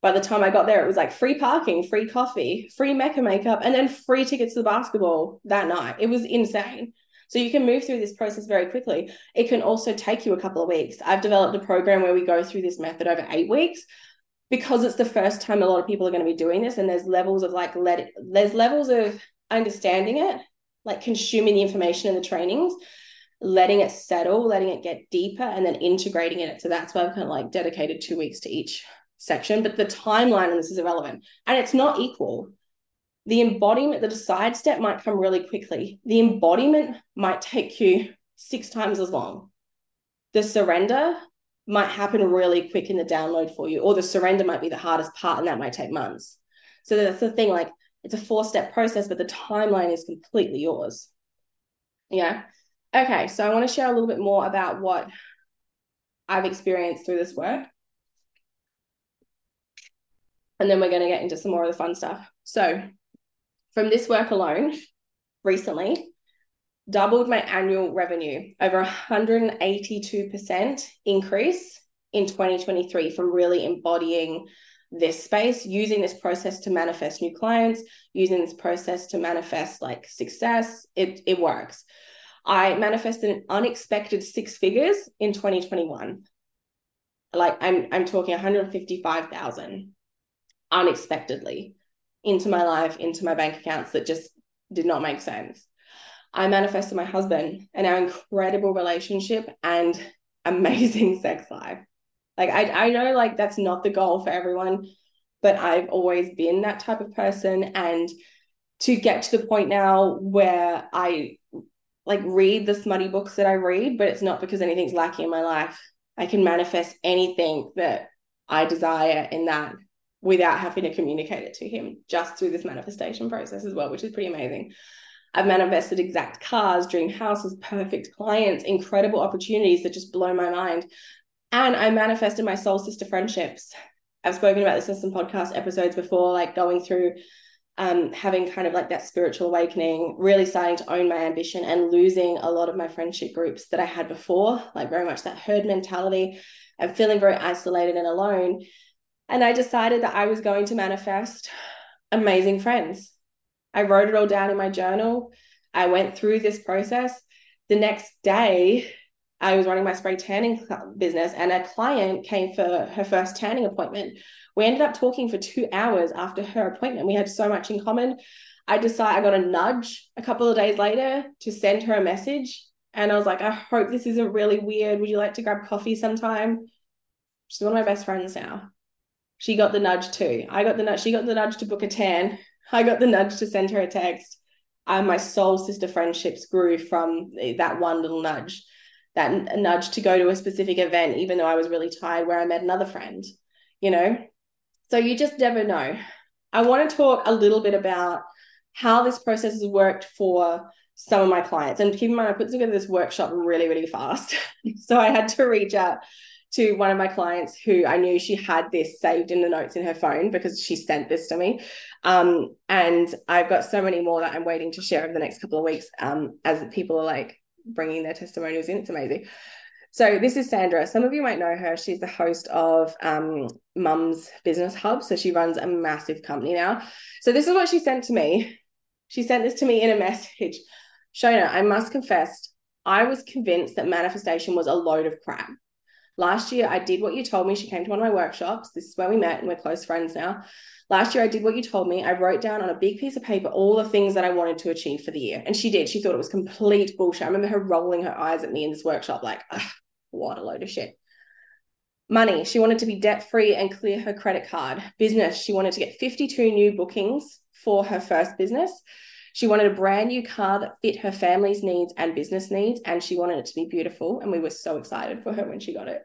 By the time I got there, it was like free parking, free coffee, free Mecca makeup, and then free tickets to the basketball that night. It was insane. So you can move through this process very quickly. It can also take you a couple of weeks. I've developed a program where we go through this method over eight weeks because it's the first time a lot of people are going to be doing this. And there's levels of like, let it, there's levels of understanding it, like consuming the information and the trainings, letting it settle, letting it get deeper, and then integrating it. So that's why I've kind of like dedicated two weeks to each section, but the timeline on this is irrelevant. And it's not equal. The embodiment, the decide step might come really quickly. The embodiment might take you six times as long. The surrender might happen really quick in the download for you, or the surrender might be the hardest part, and that might take months. So that's the thing, like it's a four step process, but the timeline is completely yours. Yeah. Okay. So I want to share a little bit more about what I've experienced through this work and then we're going to get into some more of the fun stuff. So, from this work alone, recently, doubled my annual revenue over 182% increase in 2023 from really embodying this space, using this process to manifest new clients, using this process to manifest like success. It, it works. I manifested an unexpected six figures in 2021. Like I'm I'm talking 155,000 unexpectedly into my life, into my bank accounts that just did not make sense. I manifested my husband and our incredible relationship and amazing sex life. Like I, I know like that's not the goal for everyone, but I've always been that type of person. And to get to the point now where I like read the smutty books that I read, but it's not because anything's lacking in my life. I can manifest anything that I desire in that without having to communicate it to him just through this manifestation process as well, which is pretty amazing. I've manifested exact cars, dream houses, perfect clients, incredible opportunities that just blow my mind. And I manifested my soul sister friendships. I've spoken about this in some podcast episodes before, like going through um, having kind of like that spiritual awakening, really starting to own my ambition and losing a lot of my friendship groups that I had before, like very much that herd mentality and feeling very isolated and alone. And I decided that I was going to manifest amazing friends. I wrote it all down in my journal. I went through this process. The next day, I was running my spray tanning business, and a client came for her first tanning appointment. We ended up talking for two hours after her appointment. We had so much in common. I decided I got a nudge a couple of days later to send her a message. And I was like, I hope this isn't really weird. Would you like to grab coffee sometime? She's one of my best friends now. She got the nudge too. I got the nudge. She got the nudge to book a tan. I got the nudge to send her a text. And my soul sister friendships grew from that one little nudge that nudge to go to a specific event, even though I was really tired, where I met another friend, you know? So you just never know. I want to talk a little bit about how this process has worked for some of my clients. And keep in mind, I put together this workshop really, really fast. so I had to reach out to one of my clients who I knew she had this saved in the notes in her phone because she sent this to me. Um, and I've got so many more that I'm waiting to share over the next couple of weeks um, as people are like bringing their testimonials in. It's amazing. So this is Sandra. Some of you might know her. She's the host of um, Mum's Business Hub. So she runs a massive company now. So this is what she sent to me. She sent this to me in a message. Shona, I must confess, I was convinced that manifestation was a load of crap. Last year, I did what you told me. She came to one of my workshops. This is where we met, and we're close friends now. Last year, I did what you told me. I wrote down on a big piece of paper all the things that I wanted to achieve for the year. And she did. She thought it was complete bullshit. I remember her rolling her eyes at me in this workshop, like, what a load of shit. Money, she wanted to be debt free and clear her credit card. Business, she wanted to get 52 new bookings for her first business. She wanted a brand new car that fit her family's needs and business needs, and she wanted it to be beautiful. And we were so excited for her when she got it.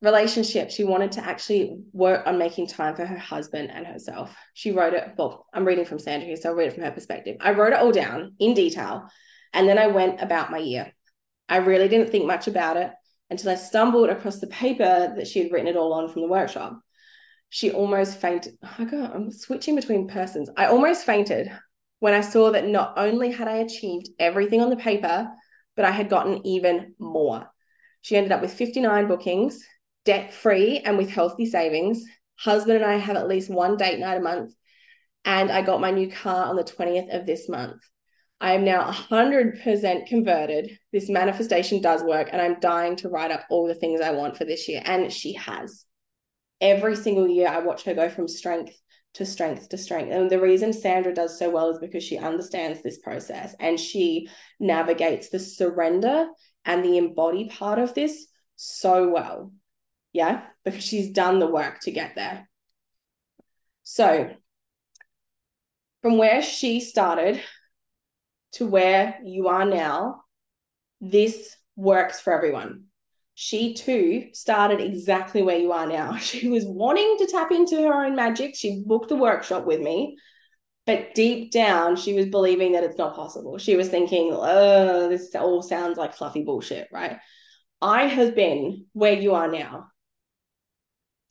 Relationship she wanted to actually work on making time for her husband and herself. She wrote it well i'm reading from sandra here so i'll read it from her perspective. I wrote it all down in detail and then i went about my year. I really didn't think much about it until i stumbled across the paper that she had written it all on from the workshop. She almost fainted. Oh god i'm switching between persons. I almost fainted when i saw that not only had i achieved everything on the paper but i had gotten even more she ended up with 59 bookings debt free and with healthy savings. Husband and I have at least one date night a month. And I got my new car on the 20th of this month. I am now 100% converted. This manifestation does work, and I'm dying to write up all the things I want for this year. And she has. Every single year, I watch her go from strength to strength to strength. And the reason Sandra does so well is because she understands this process and she navigates the surrender and the embody part of this so well. Yeah, because she's done the work to get there. So, from where she started to where you are now, this works for everyone. She too started exactly where you are now. She was wanting to tap into her own magic. She booked a workshop with me, but deep down, she was believing that it's not possible. She was thinking, oh, this all sounds like fluffy bullshit, right? I have been where you are now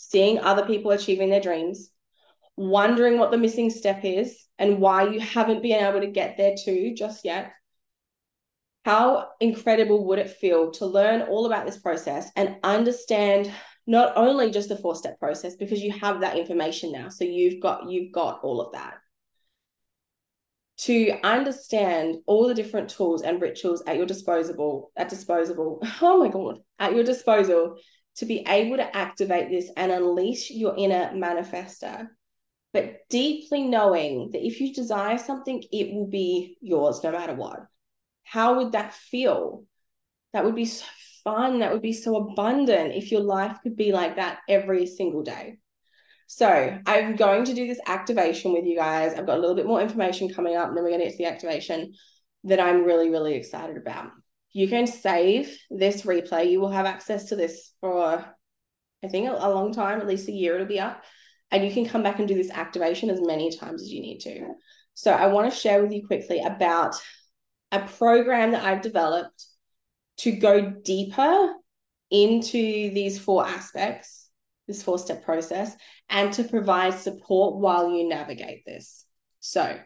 seeing other people achieving their dreams, wondering what the missing step is and why you haven't been able to get there too just yet. How incredible would it feel to learn all about this process and understand not only just the four step process because you have that information now. So you've got you've got all of that. To understand all the different tools and rituals at your disposable at disposable oh my god at your disposal to be able to activate this and unleash your inner manifester. But deeply knowing that if you desire something it will be yours no matter what how would that feel that would be so fun that would be so abundant if your life could be like that every single day so I'm going to do this activation with you guys. I've got a little bit more information coming up, and then we're going to get to the activation that I'm really, really excited about. You can save this replay. You will have access to this for, I think, a, a long time, at least a year it'll be up. And you can come back and do this activation as many times as you need to. So I want to share with you quickly about a program that I've developed to go deeper into these four aspects this four step process and to provide support while you navigate this. So,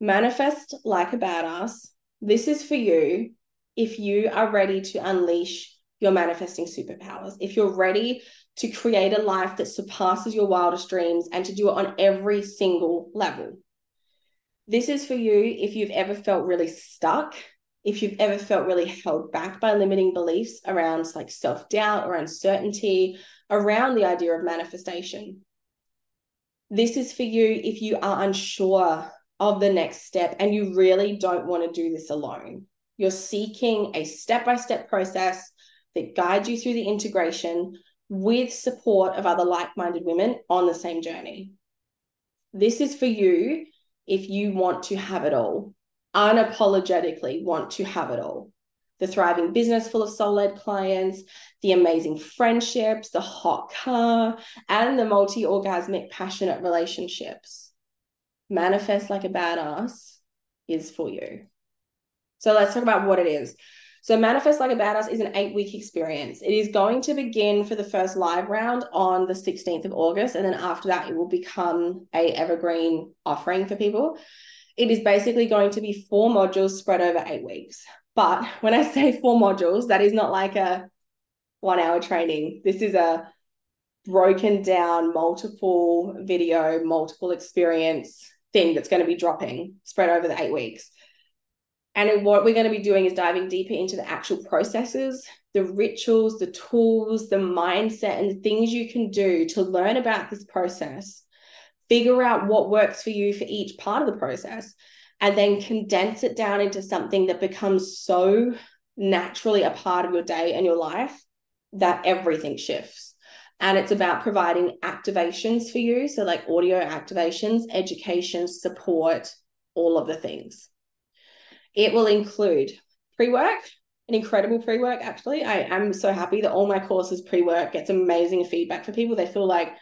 manifest like a badass. This is for you if you are ready to unleash your manifesting superpowers, if you're ready to create a life that surpasses your wildest dreams and to do it on every single level. This is for you if you've ever felt really stuck, if you've ever felt really held back by limiting beliefs around like self doubt or uncertainty, around the idea of manifestation. This is for you if you are unsure of the next step and you really don't want to do this alone. You're seeking a step by step process that guides you through the integration with support of other like minded women on the same journey. This is for you if you want to have it all, unapologetically want to have it all the thriving business full of soul led clients, the amazing friendships, the hot car, and the multi orgasmic passionate relationships. Manifest like a badass is for you. So let's talk about what it is. So, Manifest Like a Badass is an eight week experience. It is going to begin for the first live round on the 16th of August. And then after that, it will become a evergreen offering for people. It is basically going to be four modules spread over eight weeks. But when I say four modules, that is not like a one hour training. This is a broken down, multiple video, multiple experience thing that's going to be dropping spread over the eight weeks. And what we're going to be doing is diving deeper into the actual processes, the rituals, the tools, the mindset, and the things you can do to learn about this process, figure out what works for you for each part of the process, and then condense it down into something that becomes so naturally a part of your day and your life that everything shifts. And it's about providing activations for you. So, like audio activations, education, support, all of the things. It will include pre work, an incredible pre work, actually. I am so happy that all my courses pre work gets amazing feedback for people. They feel like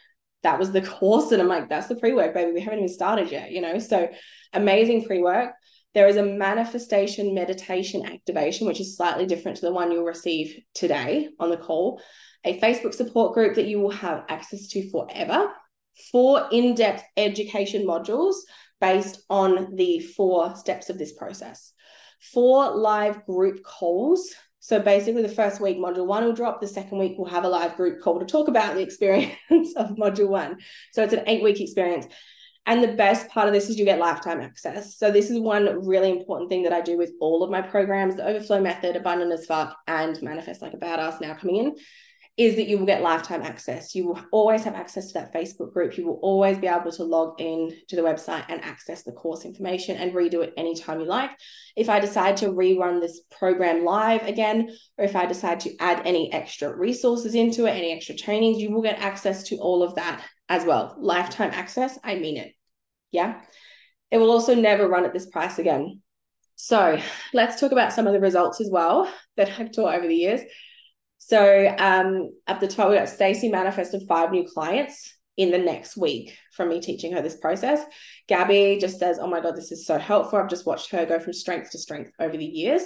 that was the course. And I'm like, that's the pre work, baby. We haven't even started yet, you know? So amazing pre work. There is a manifestation meditation activation, which is slightly different to the one you'll receive today on the call. A Facebook support group that you will have access to forever. Four in depth education modules based on the four steps of this process. Four live group calls so basically, the first week, module one will drop. The second week, we'll have a live group call to talk about the experience of module one. So it's an eight week experience. And the best part of this is you get lifetime access. So this is one really important thing that I do with all of my programs, the overflow method, abundant as fuck, and manifest like a badass now coming in is that you will get lifetime access. You will always have access to that Facebook group. You will always be able to log in to the website and access the course information and redo it anytime you like. If I decide to rerun this program live again, or if I decide to add any extra resources into it, any extra trainings, you will get access to all of that as well. Lifetime access, I mean it. Yeah. It will also never run at this price again. So let's talk about some of the results as well that I've taught over the years. So um, at the top, we got Stacey manifested five new clients in the next week from me teaching her this process. Gabby just says, Oh my God, this is so helpful. I've just watched her go from strength to strength over the years.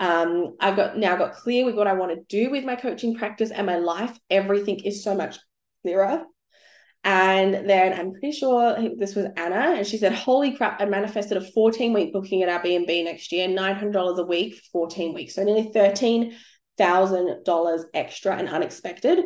Um, I've got now got clear with what I want to do with my coaching practice and my life. Everything is so much clearer. And then I'm pretty sure this was Anna, and she said, Holy crap, I manifested a 14 week booking at Airbnb next year, $900 a week for 14 weeks. So nearly $13,000 extra and unexpected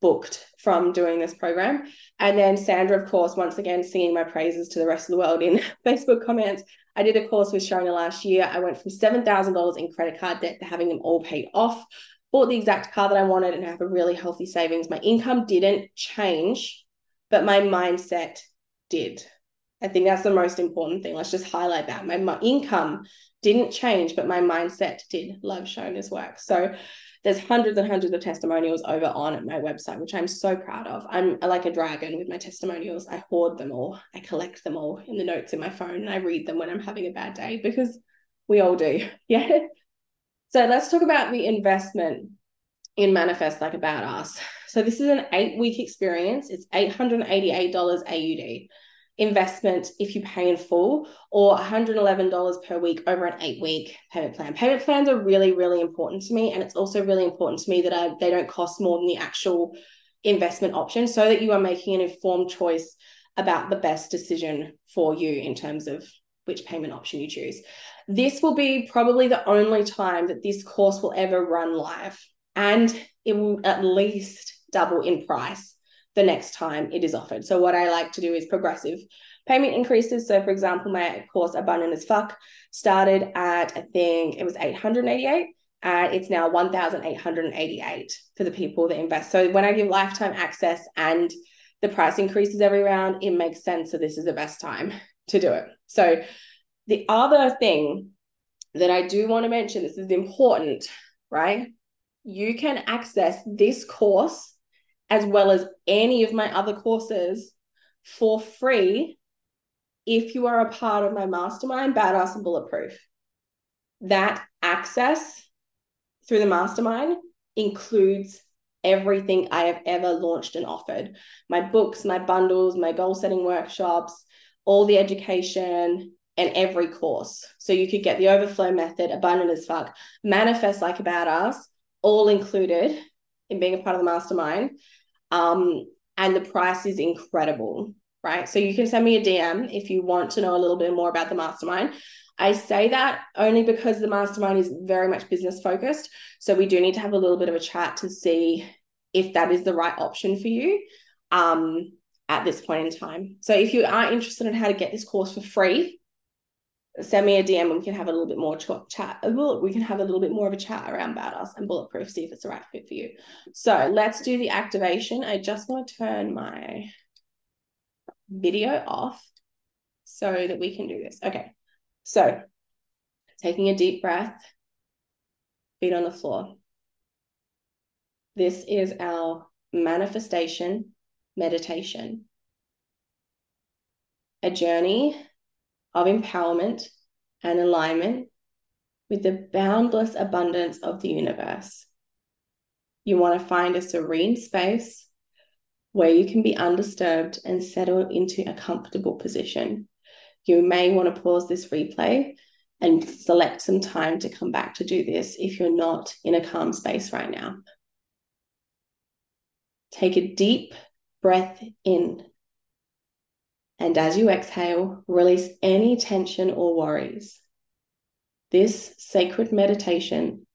booked from doing this program. And then Sandra, of course, once again, singing my praises to the rest of the world in Facebook comments. I did a course with Shona last year. I went from $7,000 in credit card debt to having them all paid off, bought the exact car that I wanted, and have a really healthy savings. My income didn't change but my mindset did. I think that's the most important thing. Let's just highlight that. My, my income didn't change, but my mindset did. Love Shona's work. So there's hundreds and hundreds of testimonials over on my website, which I'm so proud of. I'm like a dragon with my testimonials. I hoard them all. I collect them all in the notes in my phone and I read them when I'm having a bad day because we all do. Yeah. So let's talk about the investment in Manifest Like a Badass. So this is an eight week experience. It's $888 AUD investment if you pay in full or $111 per week over an eight week payment plan. Payment plans are really, really important to me. And it's also really important to me that I, they don't cost more than the actual investment option so that you are making an informed choice about the best decision for you in terms of which payment option you choose. This will be probably the only time that this course will ever run live. And it will at least double in price the next time it is offered. So what I like to do is progressive payment increases. So for example, my course Abundant as Fuck started at I think it was 888 and it's now 1888 for the people that invest. So when I give lifetime access and the price increases every round, it makes sense. So this is the best time to do it. So the other thing that I do want to mention, this is important, right? You can access this course as well as any of my other courses for free if you are a part of my mastermind, Badass and Bulletproof. That access through the mastermind includes everything I have ever launched and offered my books, my bundles, my goal setting workshops, all the education, and every course. So you could get the overflow method, abundant as fuck, manifest like a badass, all included in being a part of the mastermind. Um, and the price is incredible, right? So you can send me a DM if you want to know a little bit more about the mastermind. I say that only because the mastermind is very much business focused. So we do need to have a little bit of a chat to see if that is the right option for you um, at this point in time. So if you are interested in how to get this course for free, send me a DM and we can have a little bit more ch- chat. Uh, we can have a little bit more of a chat around badass and bulletproof, see if it's the right fit for you. So let's do the activation. I just want to turn my video off so that we can do this. Okay. So taking a deep breath, feet on the floor. This is our manifestation meditation. A journey of empowerment and alignment with the boundless abundance of the universe. You want to find a serene space where you can be undisturbed and settle into a comfortable position. You may want to pause this replay and select some time to come back to do this if you're not in a calm space right now. Take a deep breath in and as you exhale, release any tension or worries. This sacred meditation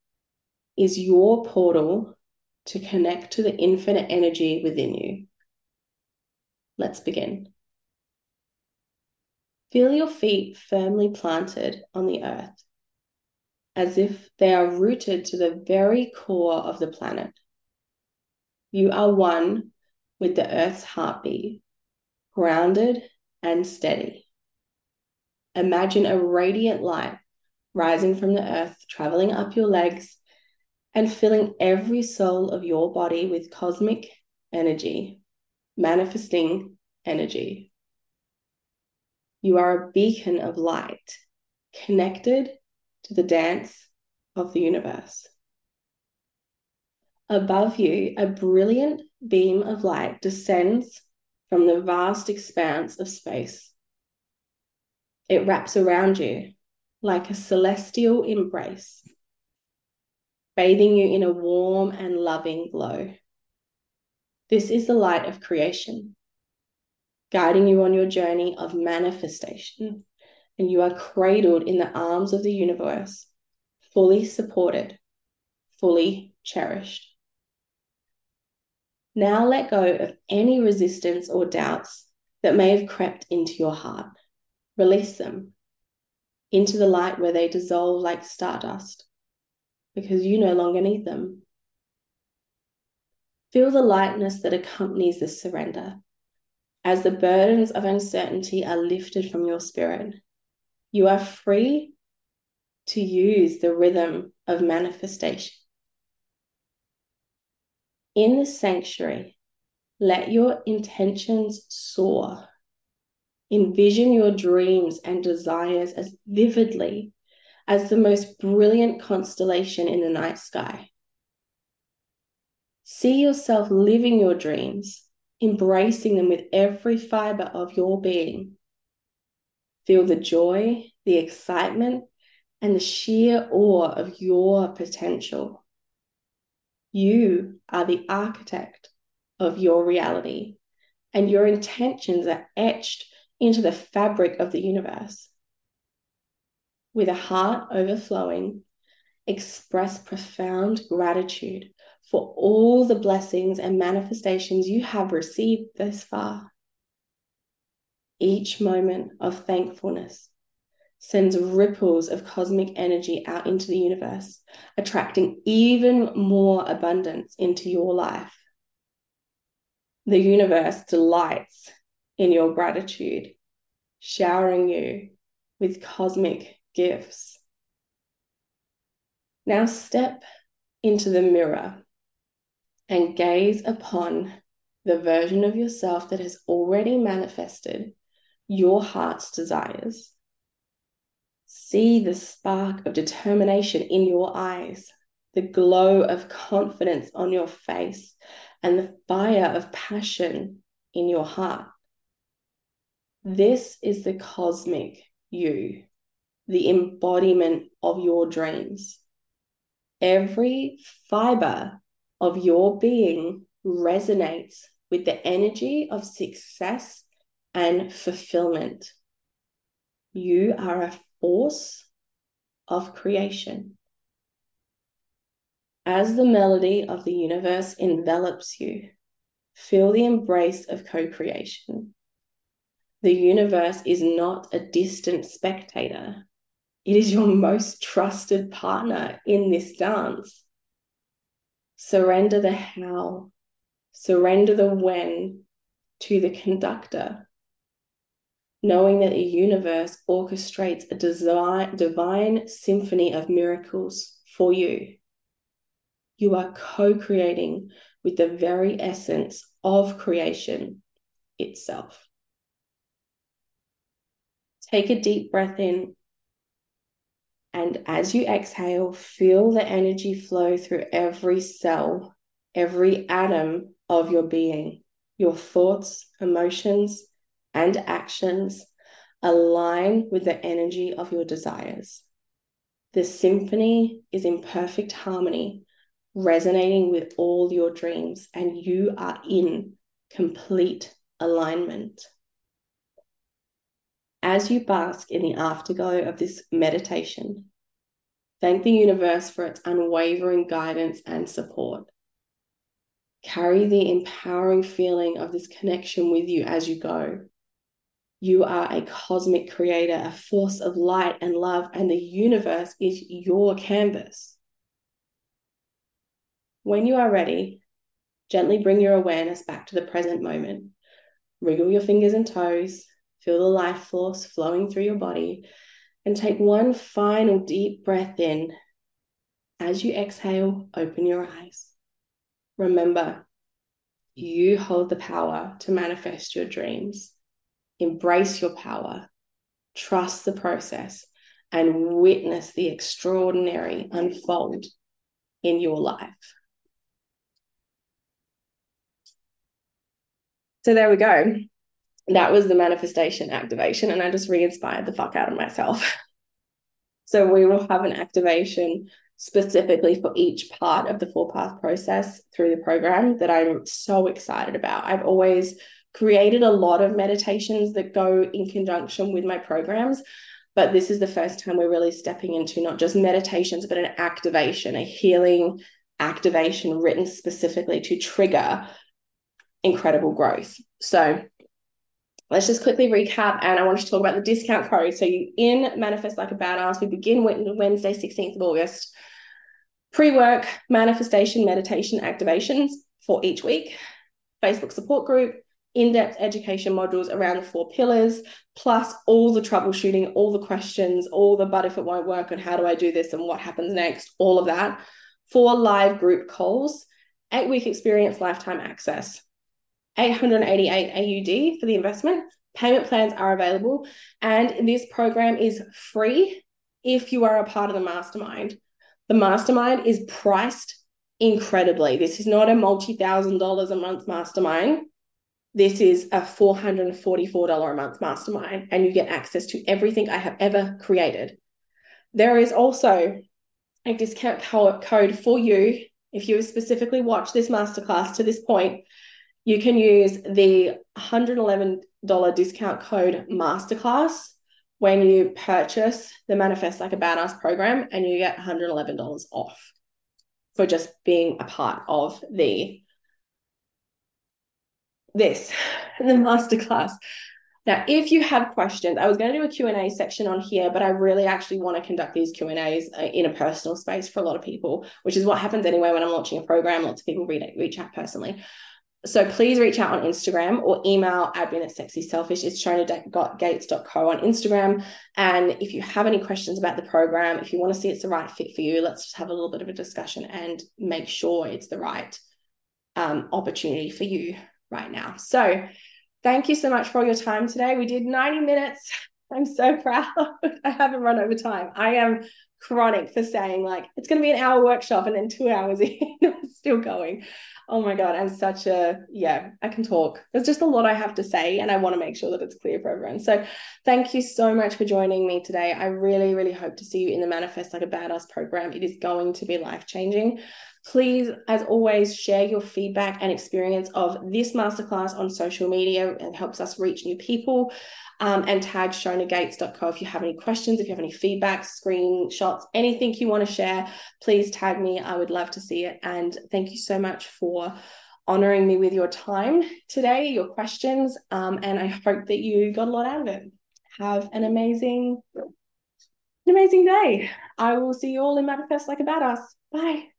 is your portal to connect to the infinite energy within you. Let's begin. Feel your feet firmly planted on the earth, as if they are rooted to the very core of the planet. You are one with the earth's heartbeat, grounded and steady. Imagine a radiant light rising from the earth, traveling up your legs and filling every soul of your body with cosmic energy, manifesting energy. You are a beacon of light, connected to the dance of the universe. Above you, a brilliant beam of light descends from the vast expanse of space. It wraps around you like a celestial embrace, bathing you in a warm and loving glow. This is the light of creation, guiding you on your journey of manifestation. And you are cradled in the arms of the universe, fully supported, fully cherished. Now let go of any resistance or doubts that may have crept into your heart. Release them into the light where they dissolve like stardust because you no longer need them. Feel the lightness that accompanies this surrender as the burdens of uncertainty are lifted from your spirit. You are free to use the rhythm of manifestation. In the sanctuary, let your intentions soar. Envision your dreams and desires as vividly as the most brilliant constellation in the night sky. See yourself living your dreams, embracing them with every fiber of your being. Feel the joy, the excitement, and the sheer awe of your potential. You are the architect of your reality, and your intentions are etched into the fabric of the universe. With a heart overflowing, express profound gratitude for all the blessings and manifestations you have received thus far. Each moment of thankfulness sends ripples of cosmic energy out into the universe, attracting even more abundance into your life. The universe delights in your gratitude, showering you with cosmic gifts. Now step into the mirror and gaze upon the version of yourself that has already manifested your heart's desires. See the spark of determination in your eyes, the glow of confidence on your face, and the fire of passion in your heart. This is the cosmic you, the embodiment of your dreams. Every fiber of your being resonates with the energy of success and fulfillment. You are a force of creation. As the melody of the universe envelops you, feel the embrace of co creation. The universe is not a distant spectator, it is your most trusted partner in this dance. Surrender the how, surrender the when to the conductor, knowing that the universe orchestrates a design, divine symphony of miracles for you. You are co creating with the very essence of creation itself. Take a deep breath in and as you exhale, feel the energy flow through every cell, every atom of your being. Your thoughts, emotions, and actions align with the energy of your desires. The symphony is in perfect harmony, resonating with all your dreams, and you are in complete alignment. As you bask in the afterglow of this meditation, thank the universe for its unwavering guidance and support. Carry the empowering feeling of this connection with you as you go. You are a cosmic creator, a force of light and love, and the universe is your canvas. When you are ready, gently bring your awareness back to the present moment. Wriggle your fingers and toes, Feel the life force flowing through your body. And take one final deep breath in. As you exhale, open your eyes. Remember, you hold the power to manifest your dreams. Embrace your power, trust the process, and witness the extraordinary unfold in your life. So there we go. That was the manifestation activation and i just re-inspired the fuck out of myself. So we will have an activation specifically for each part of the four path process through the program that i'm so excited about. I've always created a lot of meditations that go in conjunction with my programs. But this is the first time we're really stepping into not just meditations, but an activation, a healing activation written specifically to trigger incredible growth. So let's just quickly recap. And I want to talk about the discount code. So you in Manifest Like a Badass, we begin Wednesday, 16th of August. Pre-work, manifestation, meditation activations for each week. Facebook support group, in-depth education modules around the four pillars, plus all the troubleshooting, all the questions, all the but if it won't work and how do I do this and what happens next, all of that. Four live group calls, eight-week experience lifetime access. 888 AUD for the investment. Payment plans are available, and this program is free if you are a part of the mastermind. The mastermind is priced incredibly. This is not a multi thousand dollars a month mastermind. This is a $444 a month mastermind, and you get access to everything I have ever created. There is also a discount code for you if you specifically watched this masterclass to this point you can use the $111 discount code masterclass when you purchase the Manifest Like a Badass program and you get $111 off for just being a part of the this the masterclass now if you have questions i was going to do a q&a section on here but i really actually want to conduct these q and a's uh, in a personal space for a lot of people which is what happens anyway when i'm launching a program lots of people reach out personally so please reach out on Instagram or email admin at sexyselfish. It's gates.co on Instagram. And if you have any questions about the program, if you want to see it's the right fit for you, let's just have a little bit of a discussion and make sure it's the right um, opportunity for you right now. So thank you so much for all your time today. We did 90 minutes. I'm so proud. I haven't run over time. I am chronic for saying like it's going to be an hour workshop and then two hours in, still going oh my god i'm such a yeah i can talk there's just a lot i have to say and i want to make sure that it's clear for everyone so thank you so much for joining me today i really really hope to see you in the manifest like a badass program it is going to be life changing please as always share your feedback and experience of this masterclass on social media it helps us reach new people um, and tag shonagates.co if you have any questions, if you have any feedback, screenshots, anything you want to share, please tag me. I would love to see it. And thank you so much for honoring me with your time today, your questions. Um, and I hope that you got a lot out of it. Have an amazing, an amazing day. I will see you all in Manifest Like a Badass. Bye.